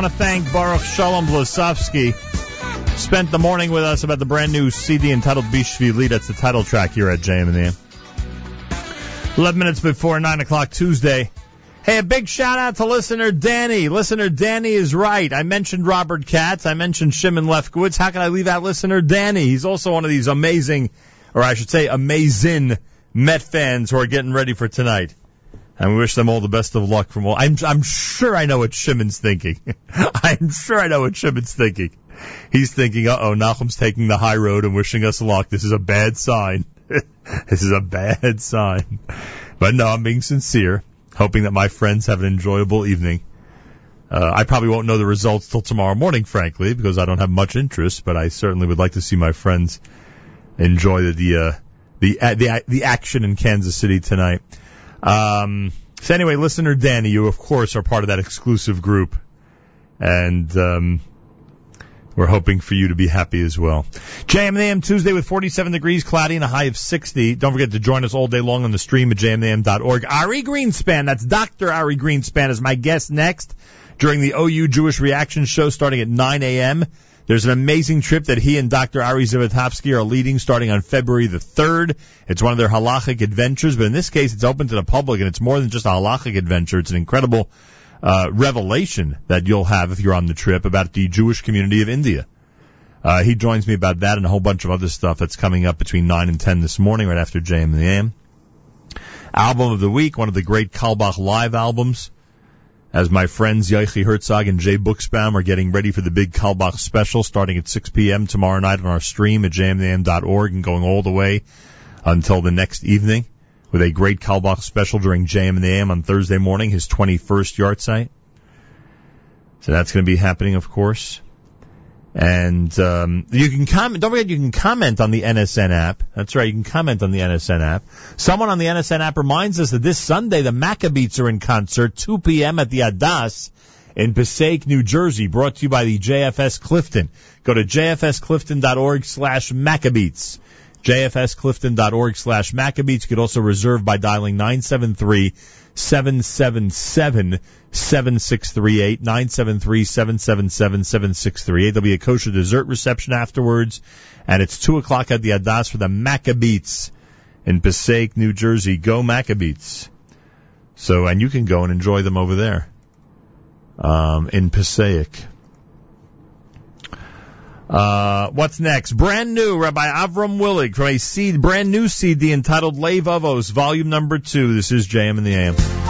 want to thank Boruch Sholom Blesofsky. Spent the morning with us about the brand new CD entitled Bishvili. That's the title track here at JM and the AM. 11 minutes before 9 o'clock Tuesday. Hey, a big shout out to listener Danny. Listener Danny is right. I mentioned Robert Katz. I mentioned Shimon Lefkowitz. How can I leave out listener Danny? He's also one of these amazing, or I should say amazing Met fans who are getting ready for tonight. And we wish them all the best of luck from all. I'm, I'm sure I know what Shimon's thinking. I'm sure I know what Shimon's thinking. He's thinking, uh oh, Nachum's taking the high road and wishing us luck. This is a bad sign. this is a bad sign. But no, I'm being sincere, hoping that my friends have an enjoyable evening. Uh, I probably won't know the results till tomorrow morning, frankly, because I don't have much interest, but I certainly would like to see my friends enjoy the, the, uh, the, uh, the, the action in Kansas City tonight. Um, so anyway, listener Danny, you of course are part of that exclusive group, and um, we're hoping for you to be happy as well. JMAM Tuesday with 47 degrees, cloudy, and a high of 60. Don't forget to join us all day long on the stream at jmam.org. Ari Greenspan, that's Dr. Ari Greenspan, is my guest next during the OU Jewish Reaction Show starting at 9 a.m. There's an amazing trip that he and Dr. Ari Zivotofsky are leading starting on February the 3rd. It's one of their halachic adventures, but in this case it's open to the public and it's more than just a halachic adventure. It's an incredible uh, revelation that you'll have if you're on the trip about the Jewish community of India. Uh, he joins me about that and a whole bunch of other stuff that's coming up between 9 and 10 this morning, right after JM and the AM. Album of the week, one of the great Carlebach live albums as my friends Yochi Herzog and Jay Buchsbaum are getting ready for the big Carlebach special starting at 6 p.m. tomorrow night on our stream at jmam.org and going all the way until the next evening with a great Carlebach special during JM and the AM on Thursday morning, his 21st yahrzeit. So that's going to be happening, of course. And um, you can comment. Don't forget, you can comment on the NSN app. That's right, you can comment on the NSN app. Someone on the NSN app reminds us that this Sunday the Maccabeats are in concert, 2 p.m. at the Adas in Passaic, New Jersey. Brought to you by the JFS Clifton. Go to jfsclifton.org slash Maccabeats. jfsclifton.org slash Maccabeats. You could also reserve by dialing 973 777 7638 973 777 7638. There'll be a kosher dessert reception afterwards, and it's 2 o'clock at the Adas for the Maccabeats in Passaic, New Jersey. Go Maccabeats. So, and you can go and enjoy them over there um, in Passaic. Uh, what's next? Brand new, Rabbi Avram Willig from a seed, brand new CD entitled Levavos, volume number two. This is JM in the AM.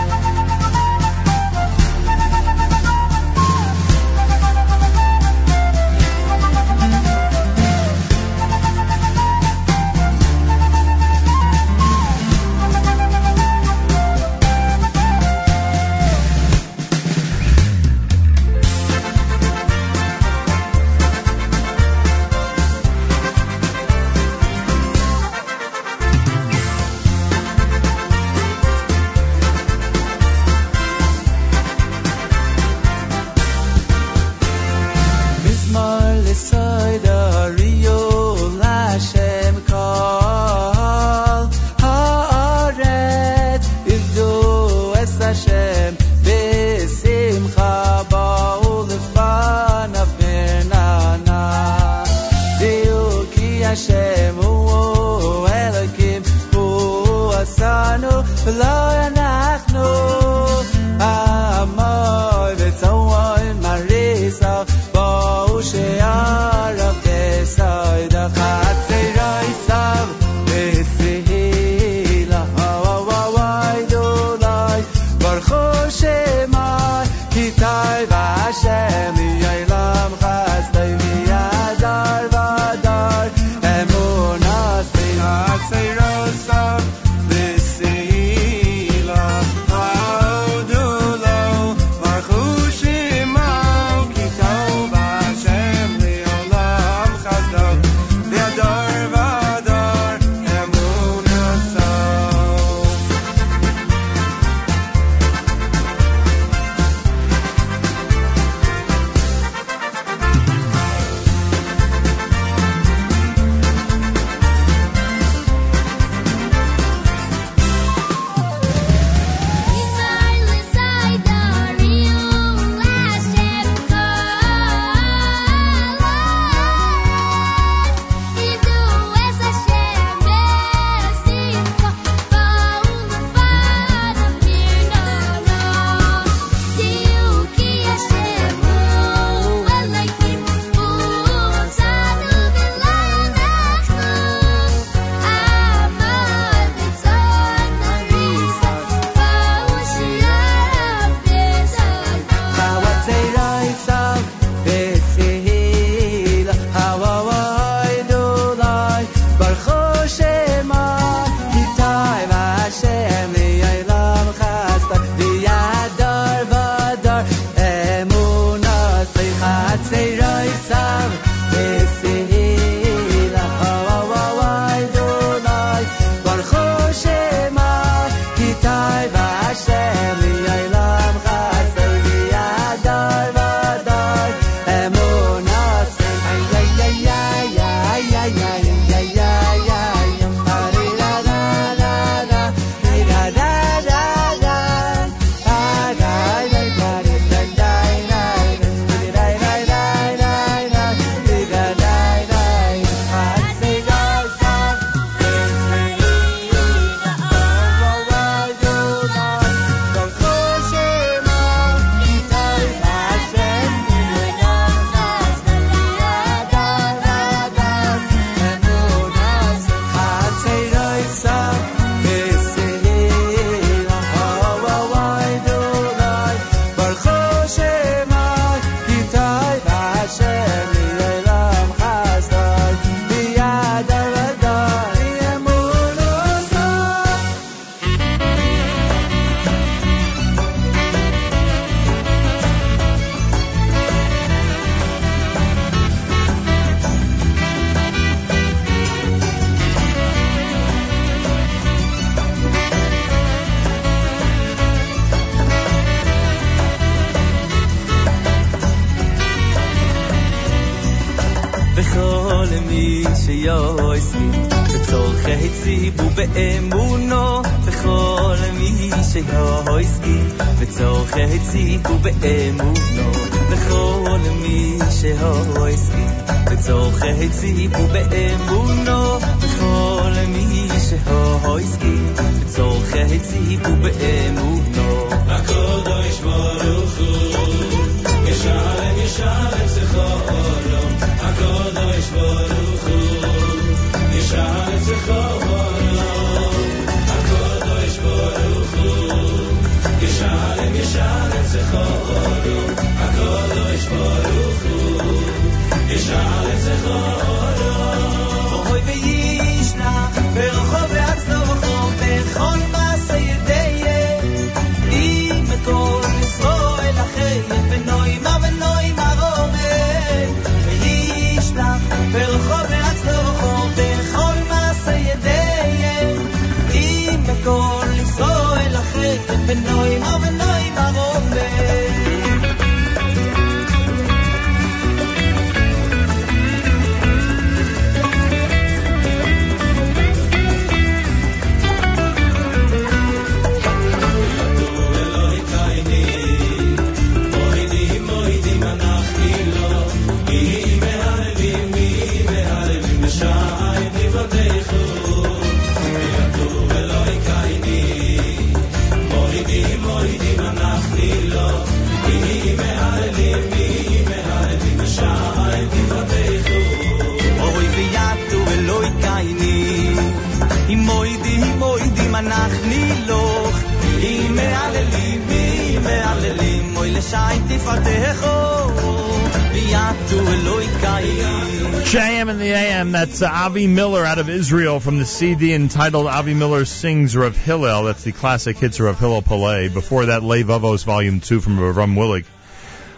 Avi Miller out of Israel from the CD entitled Avi Miller Sings Rav Hillel. That's the classic hits of Rav Hillel Palei. Before that, Levavos Volume 2 from Ram Willig.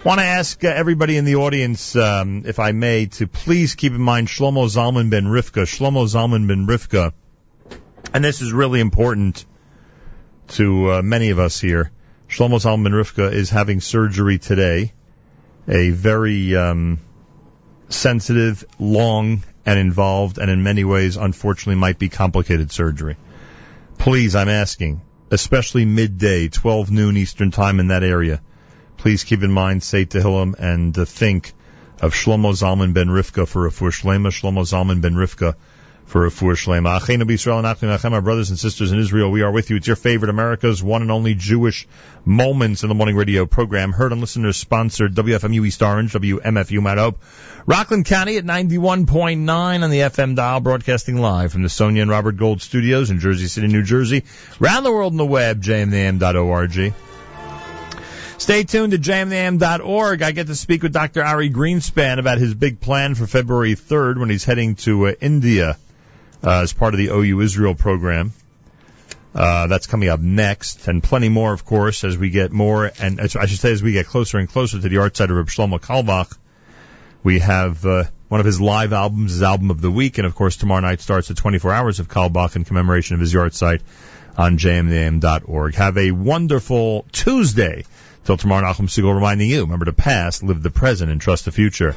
Want to ask uh, everybody in the audience, um, if I may, to please keep in mind Shlomo Zalman ben Rivka. Shlomo Zalman ben Rivka, and this is really important to uh, many of us here. Shlomo Zalman ben Rivka is having surgery today. A very um, sensitive, long, and involved, and in many ways, unfortunately, might be complicated surgery. Please, I'm asking, especially midday, 12 noon Eastern Time in that area, please keep in mind, say Tehillim, and uh, think of Shlomo Zalman ben Rivka for Refuah Shlema, Shlomo Zalman ben Rivka for Refuah Shlema. Achenu b'Yisrael and Achenu Achem, our brothers and sisters in Israel, we are with you. It's your favorite America's one and only Jewish Moments in the Morning Radio program, heard on listeners sponsored WFMU East Orange, WMFU Mount Hope, Rockland County at 91.9 on the FM dial, broadcasting live from the Sonia and Robert Gold studios in Jersey City, New Jersey. Around the world on the web, jmnam.org. Stay tuned to jmnam.org. I get to speak with Dr. Ari Greenspan about his big plan for February 3rd when he's heading to uh, India uh, as part of the OU Israel program. Uh, that's coming up next, and plenty more, of course, as we get more, and as I should say, as we get closer and closer to the yahrzeit of Reb Shlomo Carlebach. We have uh, one of his live albums, his album of the week, and of course, tomorrow night starts the 24 hours of Carlebach in commemoration of his yahrzeit on jmnam.org. Have a wonderful Tuesday. Till tomorrow, Nachum Segal reminding you, remember the past, live the present, and trust the future.